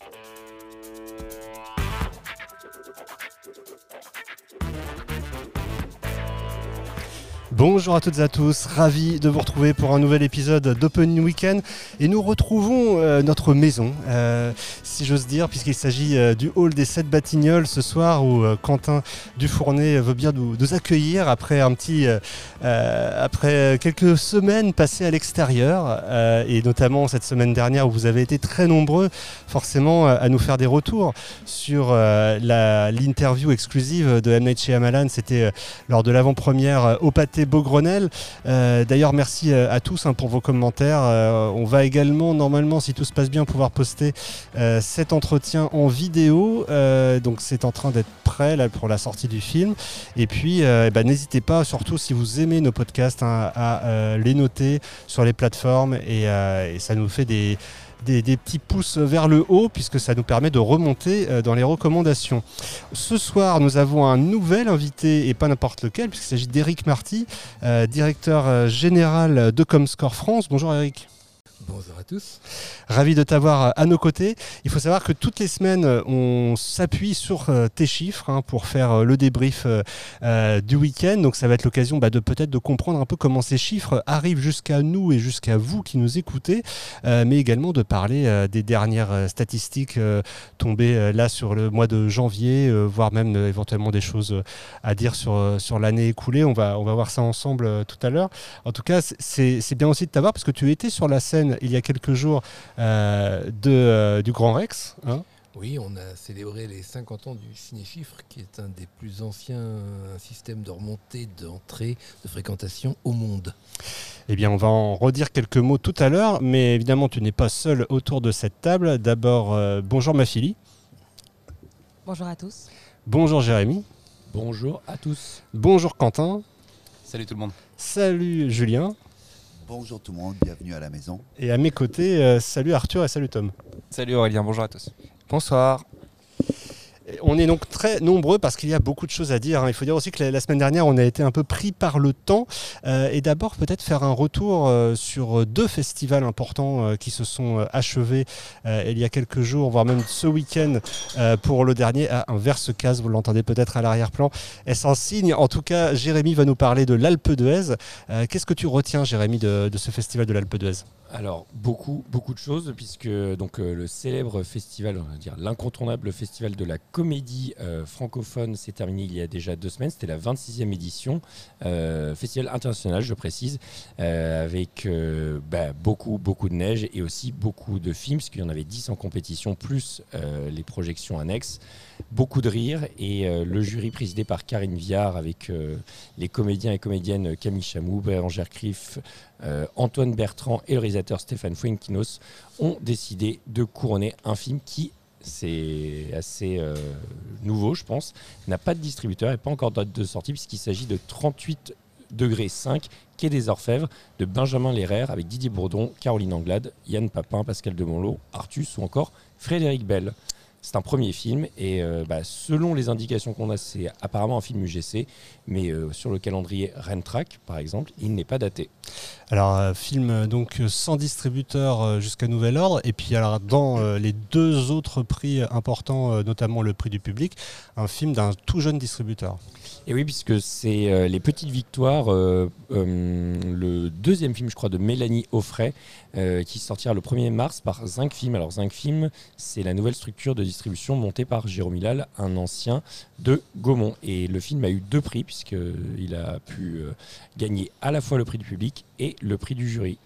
Thank you. Bonjour à toutes et à tous, ravi de vous retrouver pour un nouvel épisode d'Open Weekend et nous retrouvons euh, notre maison, euh, si j'ose dire, puisqu'il s'agit euh, du hall des sept Batignolles ce soir où Quentin Dufournet veut bien nous, accueillir après un petit, après quelques semaines passées à l'extérieur et notamment cette semaine dernière où vous avez été très nombreux forcément à nous faire des retours sur l'interview exclusive de M. Night c'était lors de l'avant-première au pâté Beaugrenelle. Euh, d'ailleurs, merci euh, à tous hein, pour vos commentaires. Euh, on va également, normalement, si tout se passe bien, pouvoir poster cet entretien en vidéo. donc, c'est en train d'être prêt pour la sortie du film. Et puis, eh ben, n'hésitez pas, surtout si vous aimez nos podcasts, hein, à les noter sur les plateformes. et ça nous fait des des, petits pouces vers le haut puisque ça nous permet de remonter euh, dans les recommandations. Ce soir, nous avons un nouvel invité et pas n'importe lequel puisqu'il s'agit d'Eric Marty, euh, directeur euh, général de Comscore France. Bonjour Eric. Bonjour à tous. Ravi de t'avoir à nos côtés. Il faut savoir que toutes les semaines, on s'appuie sur euh, tes chiffres hein, pour faire euh, le débrief euh, du week-end. Donc ça va être l'occasion bah, de peut-être de comprendre un peu comment ces chiffres arrivent jusqu'à nous et jusqu'à vous qui nous écoutez, mais également de parler des dernières statistiques tombées là sur le mois de janvier, voire même éventuellement des choses à dire sur, sur l'année écoulée. On va, on va voir ça ensemble tout à l'heure. En tout cas, c'est bien aussi de t'avoir parce que tu étais sur la scène il y a quelques jours euh, de, euh, du Grand Rex. Hein. oui, on a célébré les 50 ans du Cinéchiffre, qui est un des plus anciens systèmes de remontée, d'entrée, de fréquentation au monde. Eh bien, on va en redire quelques mots tout à l'heure, mais évidemment, tu n'es pas seul autour de cette table. D'abord, euh, bonjour ma fille. Bonjour à tous. Bonjour Jérémy. Bonjour à tous. Bonjour Quentin. Salut tout le monde. Salut Julien. Bonjour tout le monde, bienvenue à la maison. Et à mes côtés, euh, salut Arthur et salut Tom. Salut Aurélien, bonjour à tous. Bonsoir. On est donc très nombreux parce qu'il y a beaucoup de choses à dire. Hein. Il faut dire aussi que la, semaine dernière, on a été un peu pris par le temps. Euh, et d'abord, peut-être faire un retour euh, sur deux festivals importants euh, qui se sont achevés il y a quelques jours, voire même ce week-end pour le dernier. Ah, un verse case, vous l'entendez peut-être à l'arrière-plan. Est-ce un signe? En tout cas, Jérémy va nous parler de l'Alpe d'Huez. Qu'est-ce que tu retiens, Jérémy, de, de ce festival de l'Alpe d'Huez? Alors beaucoup, beaucoup de choses, puisque donc euh, le célèbre festival, on va dire l'incontournable festival de la comédie euh, francophone s'est terminé il y a déjà deux semaines. C'était la 26e édition, euh, festival international, je précise, avec bah, beaucoup, beaucoup de neige et aussi beaucoup de films, puisqu'il y en avait 10 en compétition, plus les projections annexes beaucoup de rire et euh, le jury présidé par Karine Viard avec euh, les comédiens et comédiennes Camille Chamou, Bérangère Criff, euh, Antoine Bertrand et le réalisateur Stéphane Fuenquinos ont décidé de couronner un film qui c'est assez nouveau, je pense, n'a pas de distributeur et pas encore de de sortie puisqu'il s'agit de 38 degrés 5 Quai des Orfèvres de Benjamin Lerrer avec Didier Bourdon, Caroline Anglade, Yann Papin, Pascal Demonlot, Artus ou encore Frédéric Bell. C'est un premier film et euh, bah, selon les indications qu'on a, c'est apparemment un film UGC, mais euh, sur le calendrier Rentrack, par exemple, il n'est pas daté. Alors, euh, film donc sans distributeur jusqu'à nouvel ordre, et puis alors dans les deux autres prix importants, notamment le prix du public, un film d'un tout jeune distributeur. Et oui, puisque c'est les petites victoires, le deuxième film, je crois, de Mélanie Offray, qui sortira le 1er mars par Zinc Film. Alors, Zinc Film, c'est la nouvelle structure de distribution montée par Jérôme Hilal, un ancien de Gaumont. Et le film a eu deux prix, puisqu'il a pu euh, gagner à la fois le prix du public et le prix du jury.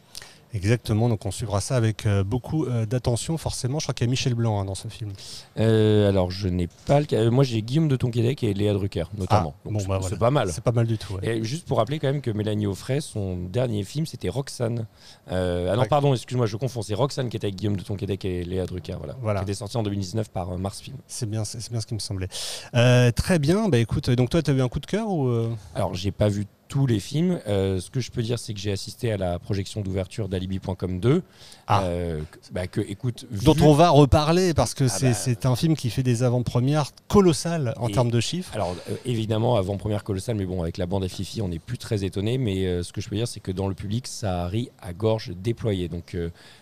Exactement, donc on suivra ça avec euh, beaucoup euh, d'attention, forcément. Je crois qu'il y a Michel Blanc hein, dans ce film. Euh, alors, je n'ai pas le cas. Moi, j'ai Guillaume de Tonquédec et Léa Drucker, notamment. Ah, bon, bah, c'est pas mal. C'est pas mal du tout. Et juste pour rappeler quand même que Mélanie Offray, son dernier film, c'était Roxane. ah non, pardon, excuse-moi, je confonds. C'est Roxane qui était avec Guillaume de Tonquédec et Léa Drucker, voilà. voilà. Qui était sorti en 2019 par Mars Film. C'est bien, c'est bien ce qui me semblait. très bien, bah écoute, donc toi, tu as eu un coup de cœur ou Alors, j'ai pas vu tous les films. Euh, ce que je peux dire, c'est que j'ai assisté à la projection d'ouverture d'Alibi.com 2. Ah. Euh, bah, que, écoute, Dont vu- on va reparler parce que Ah c'est bah. c'est un film qui fait des avant-premières colossales en Et- termes de chiffres. Alors euh, évidemment avant-première colossale, mais bon avec la bande à Fifi on n'est plus très étonné. Mais ce que je peux dire c'est que dans le public ça rit à gorge déployée. Donc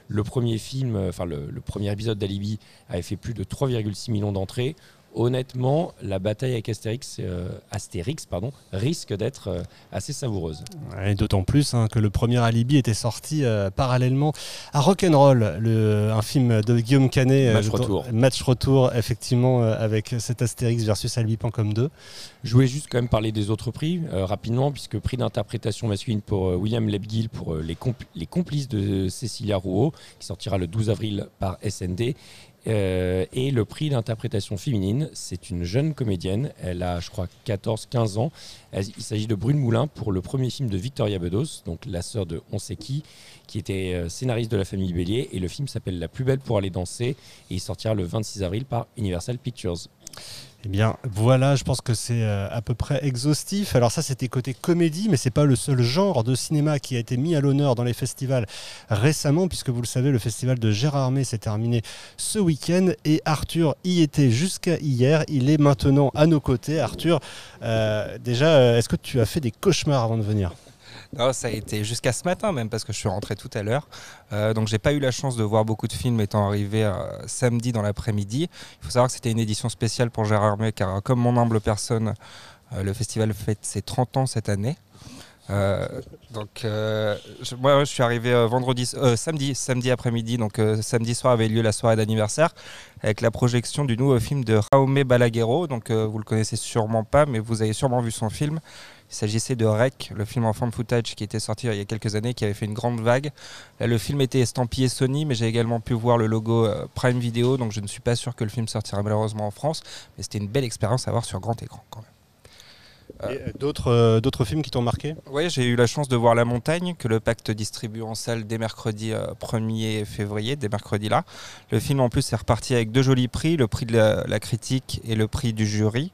le premier film, enfin le, le premier épisode d'Alibi avait fait plus de 3,6 millions d'entrées. Honnêtement, la bataille avec Astérix, euh, Astérix pardon, risque d'être euh, assez savoureuse. Et d'autant plus hein, que le premier Alibi était sorti euh, parallèlement à Rock'n'Roll, un film de Guillaume Canet. Match retour. Match retour, effectivement, avec cet Astérix versus Alibi.com 2. Je voulais juste quand même parler des autres prix rapidement, puisque prix d'interprétation masculine pour William Lebguil pour les, compl- les complices de Cécilia Rouault, qui sortira le 12 avril par SND. Euh, et le prix d'interprétation féminine, c'est une jeune comédienne, elle a je crois 14-15 ans. Il s'agit de Brune Moulin pour le premier film de Victoria Bedos, donc la sœur de On sait qui, qui était euh, scénariste de la famille Bélier. Et le film s'appelle La plus belle pour aller danser, et il sortira le 26 avril par Universal Pictures. Eh bien, voilà, je pense que c'est euh, à peu près exhaustif. Alors ça, c'était côté comédie, mais c'est pas le seul genre de cinéma qui a été mis à l'honneur dans les festivals récemment, puisque vous le savez, le festival de Gérardmer s'est terminé ce week-end et Arthur y était jusqu'à hier. Il est maintenant à nos côtés. Arthur, euh, déjà, euh, est-ce que tu as fait des cauchemars avant de venir? Non, ça a été jusqu'à ce matin même parce que je suis rentré tout à l'heure. Euh, donc j'ai pas eu la chance de voir beaucoup de films étant arrivé euh, samedi dans l'après-midi. Il faut savoir que c'était une édition spéciale pour Gérard May car comme mon humble personne, euh, le festival fête ses 30 ans cette année. Euh, donc moi je suis arrivé vendredi, samedi, samedi après-midi. Donc samedi soir avait lieu la soirée d'anniversaire avec la projection du nouveau film de Jaume Balaguerro. Donc vous le connaissez sûrement pas, mais vous avez sûrement vu son film. Il s'agissait de Rec, le film en forme footage qui était sorti il y a quelques années, qui avait fait une grande vague. Là, le film était estampillé Sony, mais j'ai également pu voir le logo euh, Prime Video, donc je ne suis pas sûr que le film sortira malheureusement en France, mais c'était une belle expérience à voir sur grand écran quand même. Euh, D'autres euh, d'autres films qui t'ont marqué? Oui, j'ai eu la chance de voir La Montagne, que le Pacte distribue en salle dès mercredi euh, 1er février, dès mercredi là. Le film en plus est reparti avec deux jolis prix, le prix de la, la critique et le prix du jury.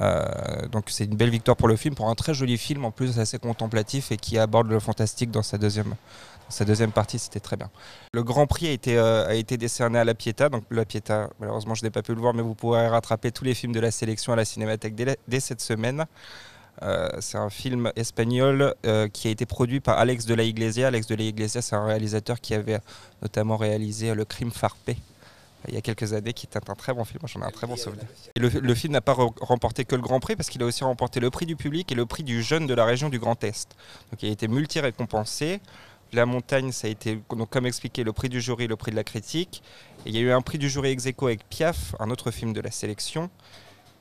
Euh, donc c'est une belle victoire pour le film, pour un très joli film en plus assez contemplatif et qui aborde le fantastique dans sa deuxième, sa deuxième partie, c'était très bien. Le Grand Prix a été, euh, a été décerné à La Pietà, donc La Pietà, malheureusement je n'ai pas pu le voir, mais vous pourrez rattraper tous les films de la sélection à la Cinémathèque dès, cette semaine. Euh, c'est un film espagnol qui a été produit par Alex de la Iglesia. Alex de la Iglesia, c'est un réalisateur qui avait notamment réalisé Le Crime Farpé il y a quelques années, qui était un très bon film. J'en ai un très bon souvenir. Et le, le film n'a pas re- remporté que le Grand Prix parce qu'il a aussi remporté le prix du public et le prix du jeune de la région du Grand Est. Donc il a été multi-récompensé. La montagne, ça a été, donc, comme expliqué, le prix du jury, le prix de la critique. Et il y a eu un prix du jury ex aequo avec Piaf, un autre film de la sélection.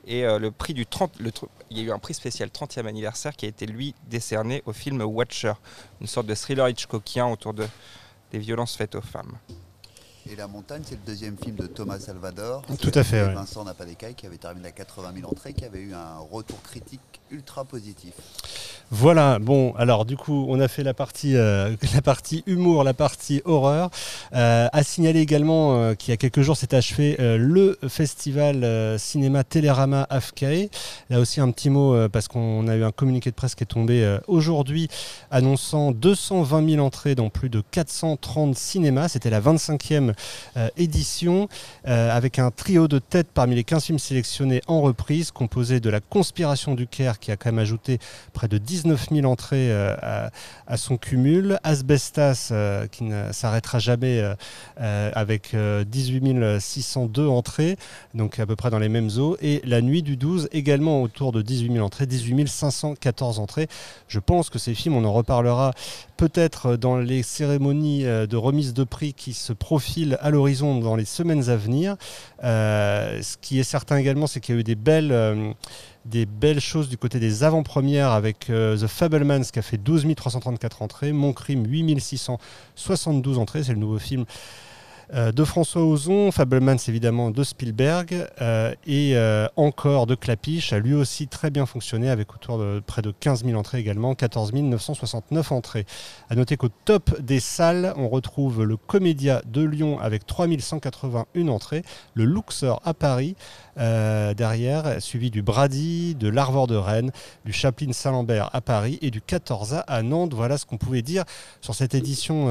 Et euh, le prix du 30, le tr- il y a eu un prix spécial 30e anniversaire qui a été lui décerné au film Watcher, une sorte de thriller Hitchcockien autour de, des violences faites aux femmes. Et La Montagne, c'est le deuxième film de Thomas Salvador. Tout à fait, ouais. Vincent Napadécaille qui avait terminé à 80 000 entrées, qui avait eu un retour critique ultra positif. Voilà, bon, alors du coup, on a fait la partie, euh, la partie humour, la partie horreur. Euh, à signaler également euh, qu'il y a quelques jours s'est achevé euh, le festival cinéma Télérama AFCAE. Là aussi, un petit mot, parce qu'on a eu un communiqué de presse qui est tombé aujourd'hui, annonçant 220 000 entrées dans plus de 430 cinémas. C'était la 25e euh, édition, euh, avec un trio de têtes parmi les 15 films sélectionnés en reprise, composé de La Conspiration du Caire, qui a quand même ajouté près de 19 000 entrées euh, à, son cumul. Asbestas, euh, qui ne s'arrêtera jamais euh, euh, avec euh, 18 602 entrées, donc à peu près dans les mêmes eaux. Et La Nuit du 12, également autour de 18 000 entrées, 18 514 entrées. Je pense que ces films, on en reparlera peut-être dans les cérémonies euh, de remise de prix qui se profilent à l'horizon dans les semaines à venir. Euh, ce qui est certain également, c'est qu'il y a eu des belles, euh, choses du côté des avant-premières avec The Fablemans qui a fait 12 334 entrées, Mon Crime 8 672 entrées, c'est le nouveau film Euh, de François Ozon, Fablemans évidemment de Spielberg euh, et euh, encore de Clapiche a lui aussi très bien fonctionné avec autour de près de 15 000 entrées également, 14 969 entrées. À noter qu'au top des salles, on retrouve le Comédia de Lyon avec 3181 entrées, le Luxor à Paris derrière, suivi du Brady, de l'Arvor de Rennes, du Chaplin Saint-Lambert à Paris et du 14A à Nantes. Voilà ce qu'on pouvait dire sur cette édition,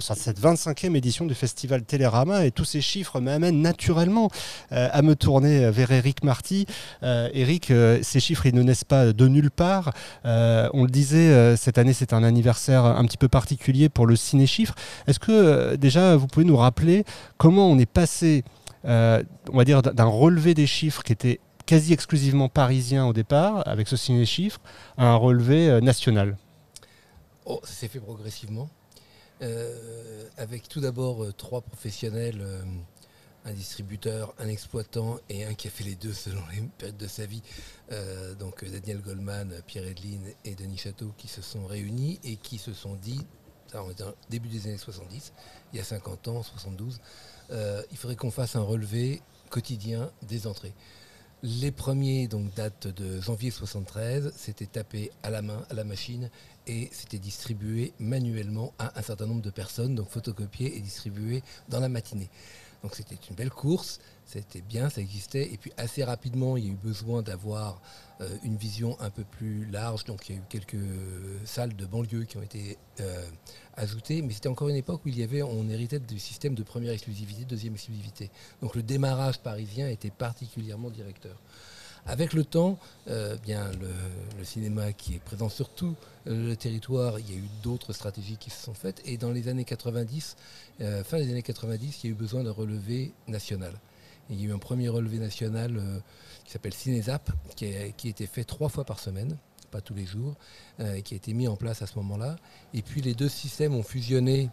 sur cette 25e édition du festival Télérama et tous ces chiffres m'amènent naturellement euh, à me tourner vers Eric Marty. Euh, Eric, euh, ces chiffres, ils ne naissent pas de nulle part. on le disait, cette année, c'est un anniversaire un petit peu particulier pour le ciné-chiffre. Est-ce que déjà, vous pouvez nous rappeler comment on est passé, on va dire, d'un relevé des chiffres qui était quasi exclusivement parisien au départ, avec ce ciné-chiffre, à un relevé national? Oh, ça s'est fait progressivement. Euh, avec tout d'abord euh, trois professionnels, euh, un distributeur, un exploitant et un qui a fait les deux selon les périodes de sa vie, donc Daniel Goldman, Pierre Edline et Denis Château qui se sont réunis et qui se sont dit, ça on début des années 70, il y a 50 ans, 72, il faudrait qu'on fasse un relevé quotidien des entrées. Les premiers donc, datent de janvier 73, c'était tapé à la main, à la machine, et c'était distribué manuellement à un certain nombre de personnes, donc photocopié et distribué dans la matinée. Donc c'était une belle course, c'était bien, ça existait. Et puis assez rapidement, il y a eu besoin d'avoir euh, une vision un peu plus large. Donc il y a eu quelques salles de banlieue qui ont été euh, ajoutées. Mais c'était encore une époque où il y avait, on héritait du système de première exclusivité, deuxième exclusivité. Donc le démarrage parisien était particulièrement directeur. Avec le temps, euh, bien le, cinéma qui est présent sur tout le territoire, il y a eu d'autres stratégies qui se sont faites. Et dans les années 90, euh, fin des années 90, il y a eu besoin d'un relevé national. il y a eu un premier relevé national euh, qui s'appelle Cinésap, qui a, qui été fait trois fois par semaine, pas tous les jours, qui a été mis en place à ce moment-là. Et puis les deux systèmes ont fusionné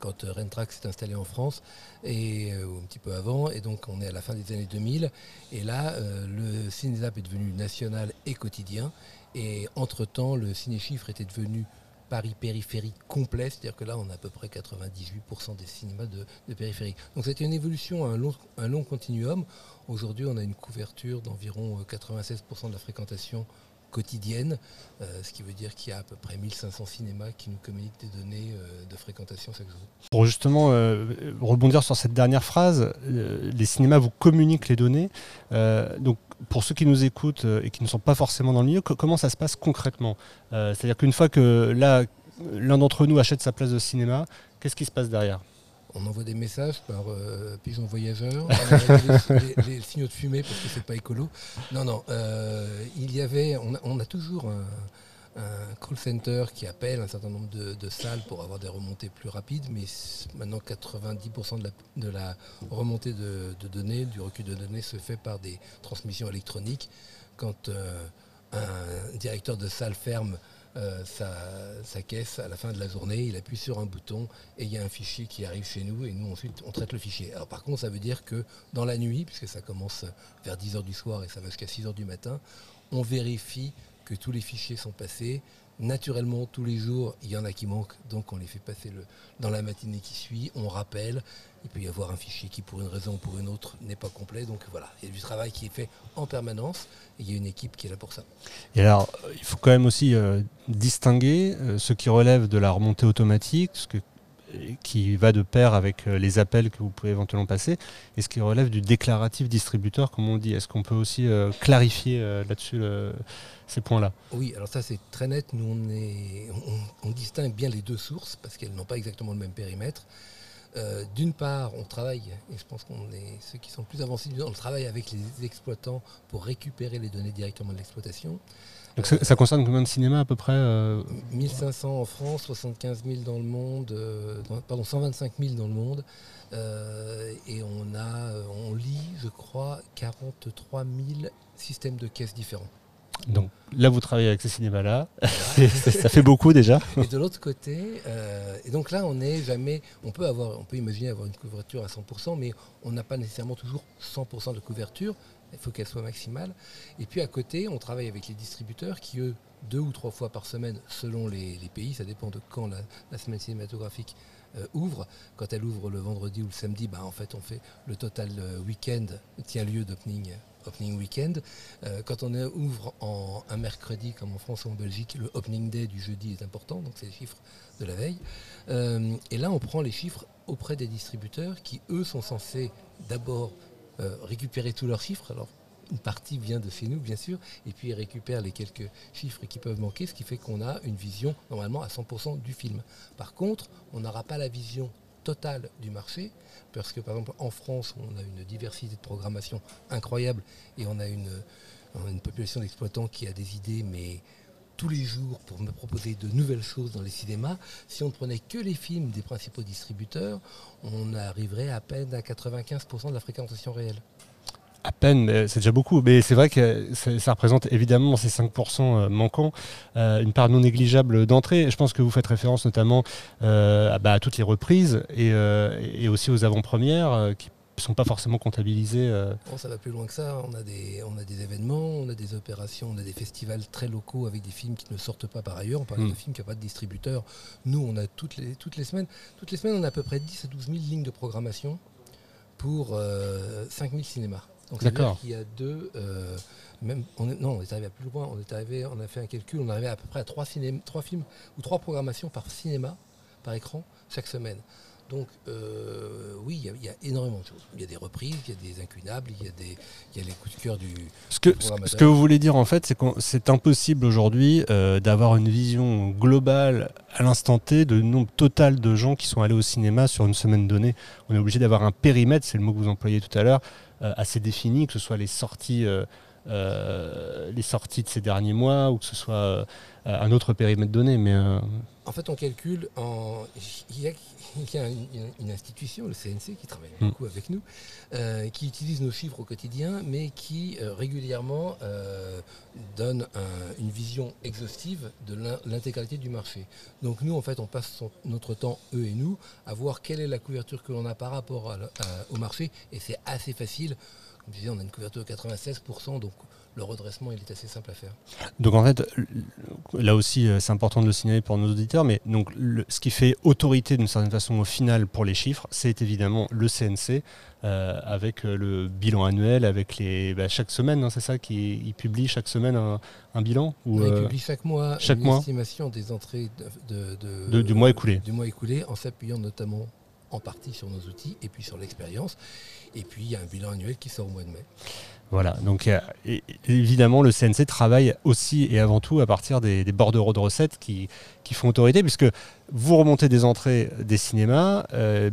quand euh, Rentrax s'est installé en France, et, euh, un petit peu avant, et donc on est à la fin des années 2000, et là euh, le Cinésap est devenu national et quotidien, et entre-temps le ciné-chiffre était devenu Paris périphérique complet, c'est-à-dire que là on a à peu près 98% des cinémas de, périphérie. Donc c'était une évolution, un long continuum. Aujourd'hui on a une couverture d'environ 96% de la fréquentation quotidienne, euh, ce qui veut dire qu'il y a à peu près 1500 cinémas qui nous communiquent des données euh, de fréquentation. Pour justement euh, rebondir sur cette dernière phrase, les cinémas vous communiquent les données. donc pour ceux qui nous écoutent et qui ne sont pas forcément dans le milieu, comment ça se passe concrètement? C'est-à-dire qu'une fois que là, l'un d'entre nous achète sa place de cinéma, qu'est-ce qui se passe derrière? On envoie des messages par euh, pigeon voyageur, les, les, signaux de fumée parce que c'est pas écolo. Non, non, euh, il y avait, on a, toujours un, call center qui appelle un certain nombre de, salles pour avoir des remontées plus rapides, mais maintenant 90% de la, remontée de, données, du recul de données se fait par des transmissions électroniques. Quand euh, un directeur de salle ferme euh, sa, caisse à la fin de la journée, il appuie sur un bouton et il y a un fichier qui arrive chez nous et nous ensuite on traite le fichier. Alors par contre ça veut dire que dans la nuit, puisque ça commence vers 10h du soir et ça va jusqu'à 6h du matin, on vérifie que tous les fichiers sont passés, Naturellement, tous les jours, il y en a qui manquent, donc on les fait passer dans la matinée qui suit, on rappelle. Il peut y avoir un fichier qui, pour une raison ou pour une autre, n'est pas complet. Donc voilà, il y a du travail qui est fait en permanence il y a une équipe qui est là pour ça. Et alors, il faut quand même aussi euh, distinguer euh, ce qui relève de la remontée automatique, qui va de pair avec euh, les appels que vous pouvez éventuellement passer, et ce qui relève du déclaratif distributeur, comme on dit. Est-ce qu'on peut aussi clarifier là-dessus ces points-là? Oui, alors ça c'est très net. Nous, on, est, on, distingue bien les deux sources parce qu'elles n'ont pas exactement le même périmètre. Euh, d'une part, on travaille, et je pense qu'on est ceux qui sont le plus avancés, on travaille avec les exploitants pour récupérer les données directement de l'exploitation. Donc ça, concerne combien de cinémas à peu près 1500 euh en France, 75 000 dans le monde, euh, pardon, 125 000 dans le monde. et on a, on lit, je crois, 43 000 systèmes de caisses différents. Donc là, vous travaillez avec ces cinémas-là. ça fait beaucoup déjà. Et de l'autre côté, euh, et donc là, on n'est jamais. On peut avoir, on peut imaginer avoir une couverture à 100%, mais on n'a pas nécessairement toujours 100% de couverture. Il faut qu'elle soit maximale. Et puis à côté, on travaille avec les distributeurs qui, eux, deux ou trois fois par semaine selon les, pays. Ça dépend de quand la, semaine cinématographique euh, ouvre. Quand elle ouvre le vendredi ou le samedi, bah, en fait, on fait le total euh, week-end tient lieu d'opening opening week-end. Euh, quand on ouvre en, un mercredi, comme en France ou en Belgique, le opening day du jeudi est important, donc c'est les chiffres de la veille. Euh, et là, on prend les chiffres auprès des distributeurs qui, eux, sont censés d'abord euh, récupérer tous leurs chiffres. Alors, une partie vient de chez nous, bien sûr, et puis ils récupèrent les quelques chiffres qui peuvent manquer, ce qui fait qu'on a une vision normalement à 100% du film. Par contre, on n'aura pas la vision totale du marché, parce que par exemple en France, on a une diversité de programmation incroyable et on a une, une population d'exploitants qui a des idées, mais tous les jours pour me proposer de nouvelles choses dans les cinémas. Si on ne prenait que les films des principaux distributeurs, on arriverait à peine à 95% de la fréquentation réelle. À peine, c'est déjà beaucoup. Mais c'est vrai que ça, représente évidemment ces 5% manquants, euh, une part non négligeable d'entrée. Je pense que vous faites référence notamment euh, à, bah, à toutes les reprises et, euh, aussi aux avant-premières euh, qui sont pas forcément comptabilisées. euh. Bon, ça va plus loin que ça. On a, des, on a des événements, on a des opérations, on a des festivals très locaux avec des films qui ne sortent pas par ailleurs. On parle Mm. de films qui n'ont pas de distributeur. Nous, on a toutes les, toutes les semaines. Toutes les semaines, on a à peu près 10 à 12 000 lignes de programmation pour euh, 5 000 cinémas. Donc, D'accord. qu'il y a deux. euh, même, on est, non, on est arrivé à plus loin. On est arrivé, on a fait un calcul. On est arrivé à peu près à 3, films ou 3 programmations par cinéma, par écran, chaque semaine. Donc, euh, oui, il y a- il y, a énormément de choses. Il y a des reprises, il y a des incunables, il y a, des, il y a les coups de cœur du. Ce que, ce que vous voulez dire en fait, c'est que c'est impossible aujourd'hui euh, d'avoir une vision globale à l'instant T de nombre total de gens qui sont allés au cinéma sur une semaine donnée. On est obligé d'avoir un périmètre, c'est le mot que vous employez tout à l'heure, euh, assez défini, que ce soit les sorties, les sorties de ces derniers mois ou que ce soit euh, un autre périmètre donné. Mais euh, En fait, on calcule en. Il y a, il y a une, une institution, le CNC, qui travaille Mm. beaucoup avec nous, euh, qui utilise nos chiffres au quotidien, mais qui euh, régulièrement euh, donne un- une vision exhaustive de l'in- l'intégralité du marché. Donc nous, en fait, on passe son- notre temps, eux et nous, à voir quelle est la couverture que l'on a par rapport à la- à- au marché, et c'est assez facile. Comme je disais, on a une couverture de 96%, donc le redressement, il est assez simple à faire. Donc en fait, là aussi, euh, c'est important de le signaler pour nos auditeurs, mais donc le- ce qui fait autorité d'une certaine façon au final pour les chiffres, c'est évidemment le CNC euh, avec euh, le bilan annuel, avec les bah, chaque semaine, hein, c'est ça, qui il publie chaque semaine un, un bilan ou euh, publie chaque mois chaque une mois. estimation des entrées de, de- de- De- du mois écoulé. Du mois écoulé, en s'appuyant notamment en partie sur nos outils et puis sur l'expérience. Et puis il y a un bilan annuel qui sort au mois de mai. Voilà, donc euh, évidemment le CNC travaille aussi et avant tout à partir des, bordereaux de recettes qui, qui font autorité, puisque vous remontez des entrées des cinémas, euh,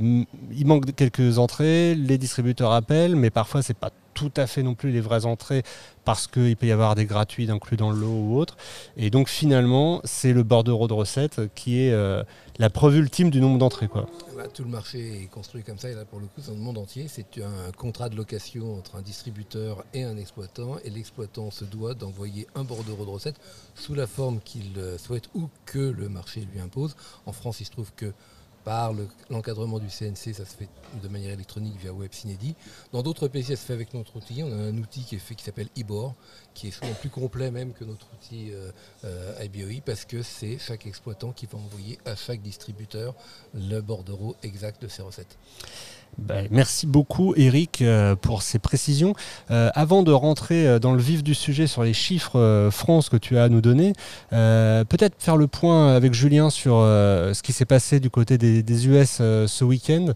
il manque quelques entrées, les distributeurs appellent, mais parfois c'est pas tout à fait non plus les vraies entrées parce qu'il peut y avoir des gratuits inclus dans le lot ou autre. Et donc finalement c'est le bordereau de recettes qui est euh, la preuve ultime du nombre d'entrées. quoi. Là, tout le marché est construit comme ça, et là pour le coup, dans le monde entier, c'est un contrat de location entre un distributeur et un exploitant, et l'exploitant se doit d'envoyer un bordereau de recettes sous la forme qu'il souhaite ou que le marché lui impose. En France, il se trouve que par le- l'encadrement du CNC, ça se fait de manière électronique via Web Cinédi. Dans d'autres pays, ça se fait avec notre outil. On a un outil qui est fait qui s'appelle IBOR, qui est souvent plus complet même que notre outil euh, euh, IBOI, parce que c'est chaque exploitant qui va envoyer à chaque distributeur le bordereau exact de ses recettes. Ben, merci beaucoup Eric euh, pour ces précisions. Euh, avant de rentrer euh, dans le vif du sujet sur les chiffres France que tu as à nous donner, peut-être faire le point avec Julien sur ce qui s'est passé du côté des, US ce week-end.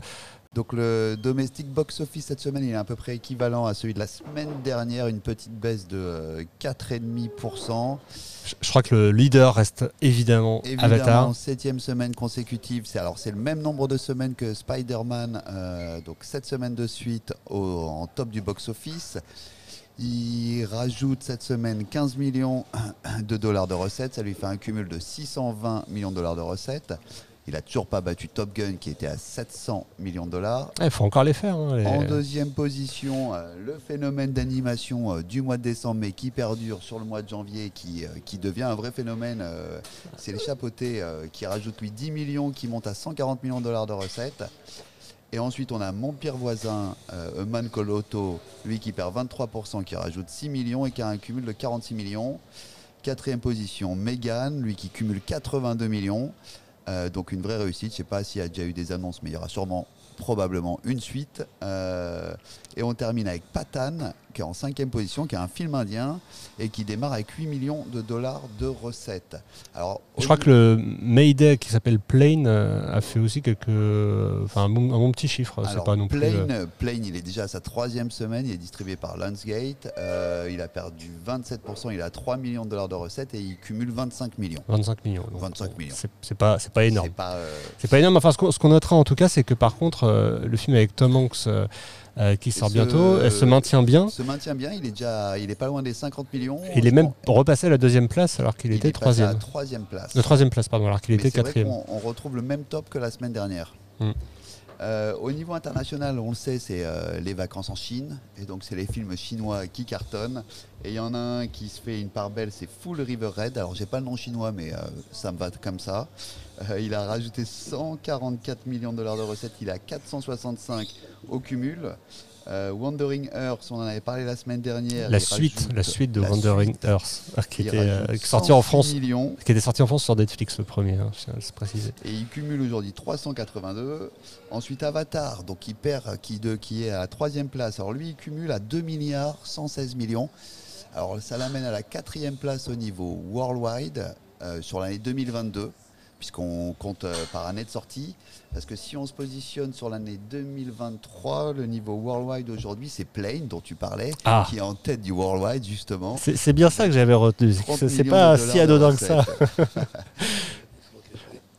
Donc le domestic box office cette semaine, il est à peu près équivalent à celui de la semaine dernière, une petite baisse de euh, 4,5%. Je, je crois que le leader reste évidemment, Évidemment, Avatar. septième semaine consécutive. C'est alors c'est le même nombre de semaines que Spider-Man, euh, donc sept semaines de suite au- en top du box office. Il rajoute cette semaine 15 millions de dollars de recettes. Ça lui fait un cumul de 620 millions de dollars de recettes. Il n'a toujours pas battu Top Gun qui était à 700 millions de dollars. Il faut encore les faire. hein, les- En deuxième position, euh, le phénomène d'animation euh, du mois de décembre, mais qui perdure sur le mois de janvier, qui, euh, qui devient un vrai phénomène. c'est les chapeautés qui rajoutent lui 10 millions, qui montent à 140 millions de dollars de recettes. Et ensuite, on a mon pire voisin, euh, A Man Called Otto, lui qui perd 23%, qui rajoute 6 millions et qui a un cumul de 46 millions. Quatrième position, Megan, lui qui cumule 82 millions. Euh, donc une vraie réussite. Je ne sais pas s'il y a déjà eu des annonces, mais il y aura sûrement probablement une suite. Euh, et on termine avec Patan, qui est en cinquième position, qui est un film indien et qui démarre avec 8 millions de dollars de recettes. Alors, Je crois que le Mayday qui s'appelle Plane euh, a fait aussi quelques, enfin un bon, un bon petit chiffre. Alors, pas non plus. euh, Plane, Plane, il est déjà à sa troisième semaine, il est distribué par Lionsgate. Euh, il a perdu 27%, il a 3 millions de dollars de recettes et il cumule 25 millions. 25 millions. donc 25 bon, millions. C'est pas, c'est pas énorme. C'est pas, euh, énorme. Enfin, ce qu'on ce qu'on notera en tout cas, c'est que par contre, euh, le film avec Tom Hanks euh, qui sort bientôt, elle se maintient bien. se maintient bien, il est déjà, il est pas loin des 50 millions. Il est même repassé à la deuxième place alors qu'il il était à la troisième. troisième place. Le troisième place, pardon, alors qu'il était quatrième. on retrouve le même top que la semaine dernière. Mm. Euh, au niveau international, on le sait, c'est euh, les vacances en Chine. Et donc, c'est les films chinois qui cartonnent. Et il y en a un qui se fait une part belle, c'est Full River Red. Alors, j'ai pas le nom chinois, mais euh, ça me va comme ça. Euh, il a rajouté 144 millions de dollars de recettes. Il a 465 au cumul. Euh, Wandering Earth, on en avait parlé la semaine dernière. La suite, rajoute la suite de la Wandering suite. Earth, euh, qui était euh, qui sorti en 106 France, millions. qui était sorti en France sur Netflix le premier, hein, je le préciser. Et il cumule aujourd'hui 382. Ensuite Avatar, donc il perd, qui, de, qui est à la troisième place. Alors lui, il cumule à 2 milliards 116 millions. Alors ça l'amène à la quatrième place au niveau worldwide euh, sur l'année 2022, puisqu'on compte euh, par année de sortie. Parce que si on se positionne sur l'année 2023, le niveau worldwide aujourd'hui, c'est Plane, dont tu parlais, Ah. qui est en tête du worldwide justement. C'est bien ça que j'avais retenu. 30 C'est pas si anodin que ça. recettes.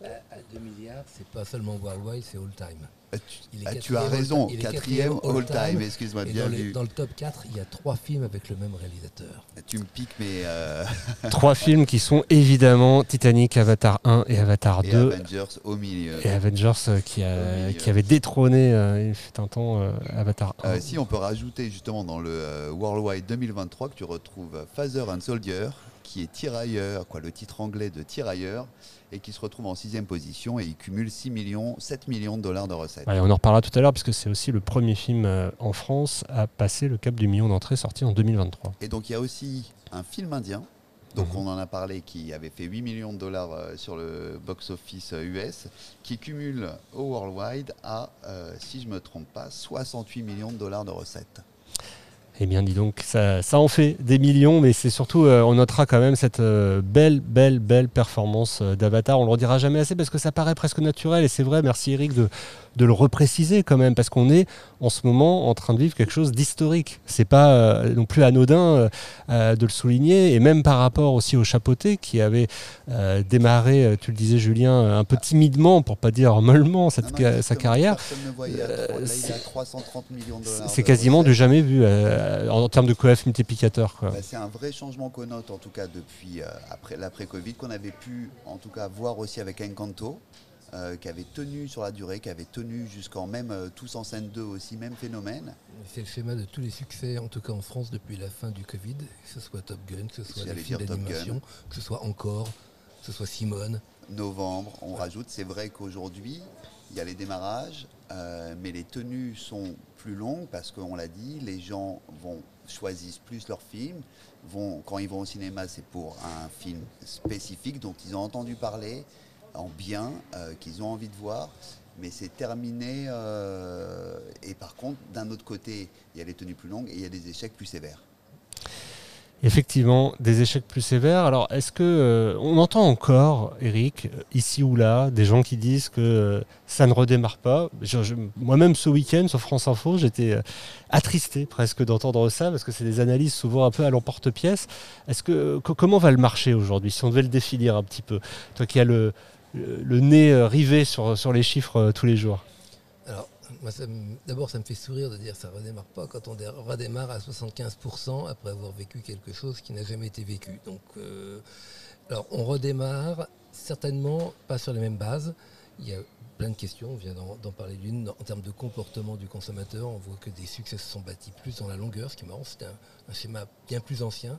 À, à 2 milliards, c'est pas seulement worldwide, c'est all time. Ah, tu- ah, tu as raison, all- il est quatrième quatrième all-time, all-time. excuse-moi, Et bien dans, les- vu. dans le top 4, il y a trois films avec le même réalisateur. Tu me piques, mais euh, Trois films qui sont évidemment Titanic, Avatar 1 et Avatar et 2. Avengers au milieu. Et Avengers euh, qui, Au a, milieu. qui avait détrôné, euh, il fut un temps, euh, Avatar 1. Euh, si on peut rajouter justement dans le euh, Worldwide 2023 que tu retrouves Father and Soldier, qui est tirailleur, quoi, le titre anglais de tirailleur, et qui se retrouve en sixième position et il cumule 6 millions, 7 millions de dollars de recettes. Ouais, on en reparlera tout à l'heure parce que c'est aussi le premier film euh, en France à passer le cap du million d'entrées sorti en 2023. Et donc il y a aussi un film indien, donc Mhm. on en a parlé, qui avait fait 8 millions de dollars euh, sur le box-office euh, US, qui cumule au worldwide à, euh, si je ne me trompe pas, 68 millions de dollars de recettes. Eh bien, dis donc, ça, ça en fait des millions, mais c'est surtout, euh, on notera quand même cette euh, belle, belle, belle performance euh, d'Avatar. On le redira jamais assez parce que ça paraît presque naturel, et c'est vrai, merci Eric de, de le repréciser quand même, parce qu'on est en ce moment en train de vivre quelque chose d'historique. C'est pas euh, non plus anodin euh, euh, de le souligner, et même par rapport aussi au chapeauté qui avait euh, démarré, tu le disais Julien, un peu timidement, pour pas dire mollement, cette Non, non, ca- sa carrière. C'est- a 330 millions de dollars. C'est de quasiment du jamais vu en, termes de coef multiplicateur. Bah, c'est un vrai changement qu'on note, en tout cas depuis après l'après-Covid, qu'on avait pu en tout cas voir aussi avec Encanto, euh, qui avait tenu sur la durée, qui avait tenu jusqu'en même euh, Tous en scène 2 aussi, même phénomène. C'est le schéma de tous les succès, en tout cas en France, depuis la fin du Covid, que ce soit Top Gun, que ce soit les films d'animation, que ce soit Encore, que ce soit Simone. Novembre, on rajoute. C'est vrai qu'aujourd'hui, il y a les démarrages, euh, mais les tenues sont plus longues parce qu'on l'a dit, les gens vont choisissent plus leurs films. Vont, quand ils vont au cinéma, c'est pour un film spécifique dont ils ont entendu parler en bien, euh, qu'ils ont envie de voir. Mais c'est terminé. euh, et par contre, d'un autre côté, il y a les tenues plus longues et il y a des échecs plus sévères. Effectivement, des échecs plus sévères. Alors, est-ce que euh, on entend encore, Eric, ici ou là, des gens qui disent que ça ne redémarre pas Moi-même, ce week-end sur France Info, j'étais attristé presque d'entendre ça parce que c'est des analyses souvent un peu à l'emporte-pièce. Est-ce que co- comment va le marché aujourd'hui Si on devait le définir un petit peu, toi qui as le, le, nez euh, rivé sur, sur les chiffres euh, tous les jours. Alors, d'abord, ça me fait sourire de dire ça redémarre pas quand on dé- redémarre à 75% après avoir vécu quelque chose qui n'a jamais été vécu. Donc, euh, alors, on redémarre certainement pas sur les mêmes bases. Il y a plein de questions, on vient d'en parler d'une. En termes de comportement du consommateur, on voit que des succès se sont bâtis plus dans la longueur, ce qui est marrant, c'est un, schéma bien plus ancien,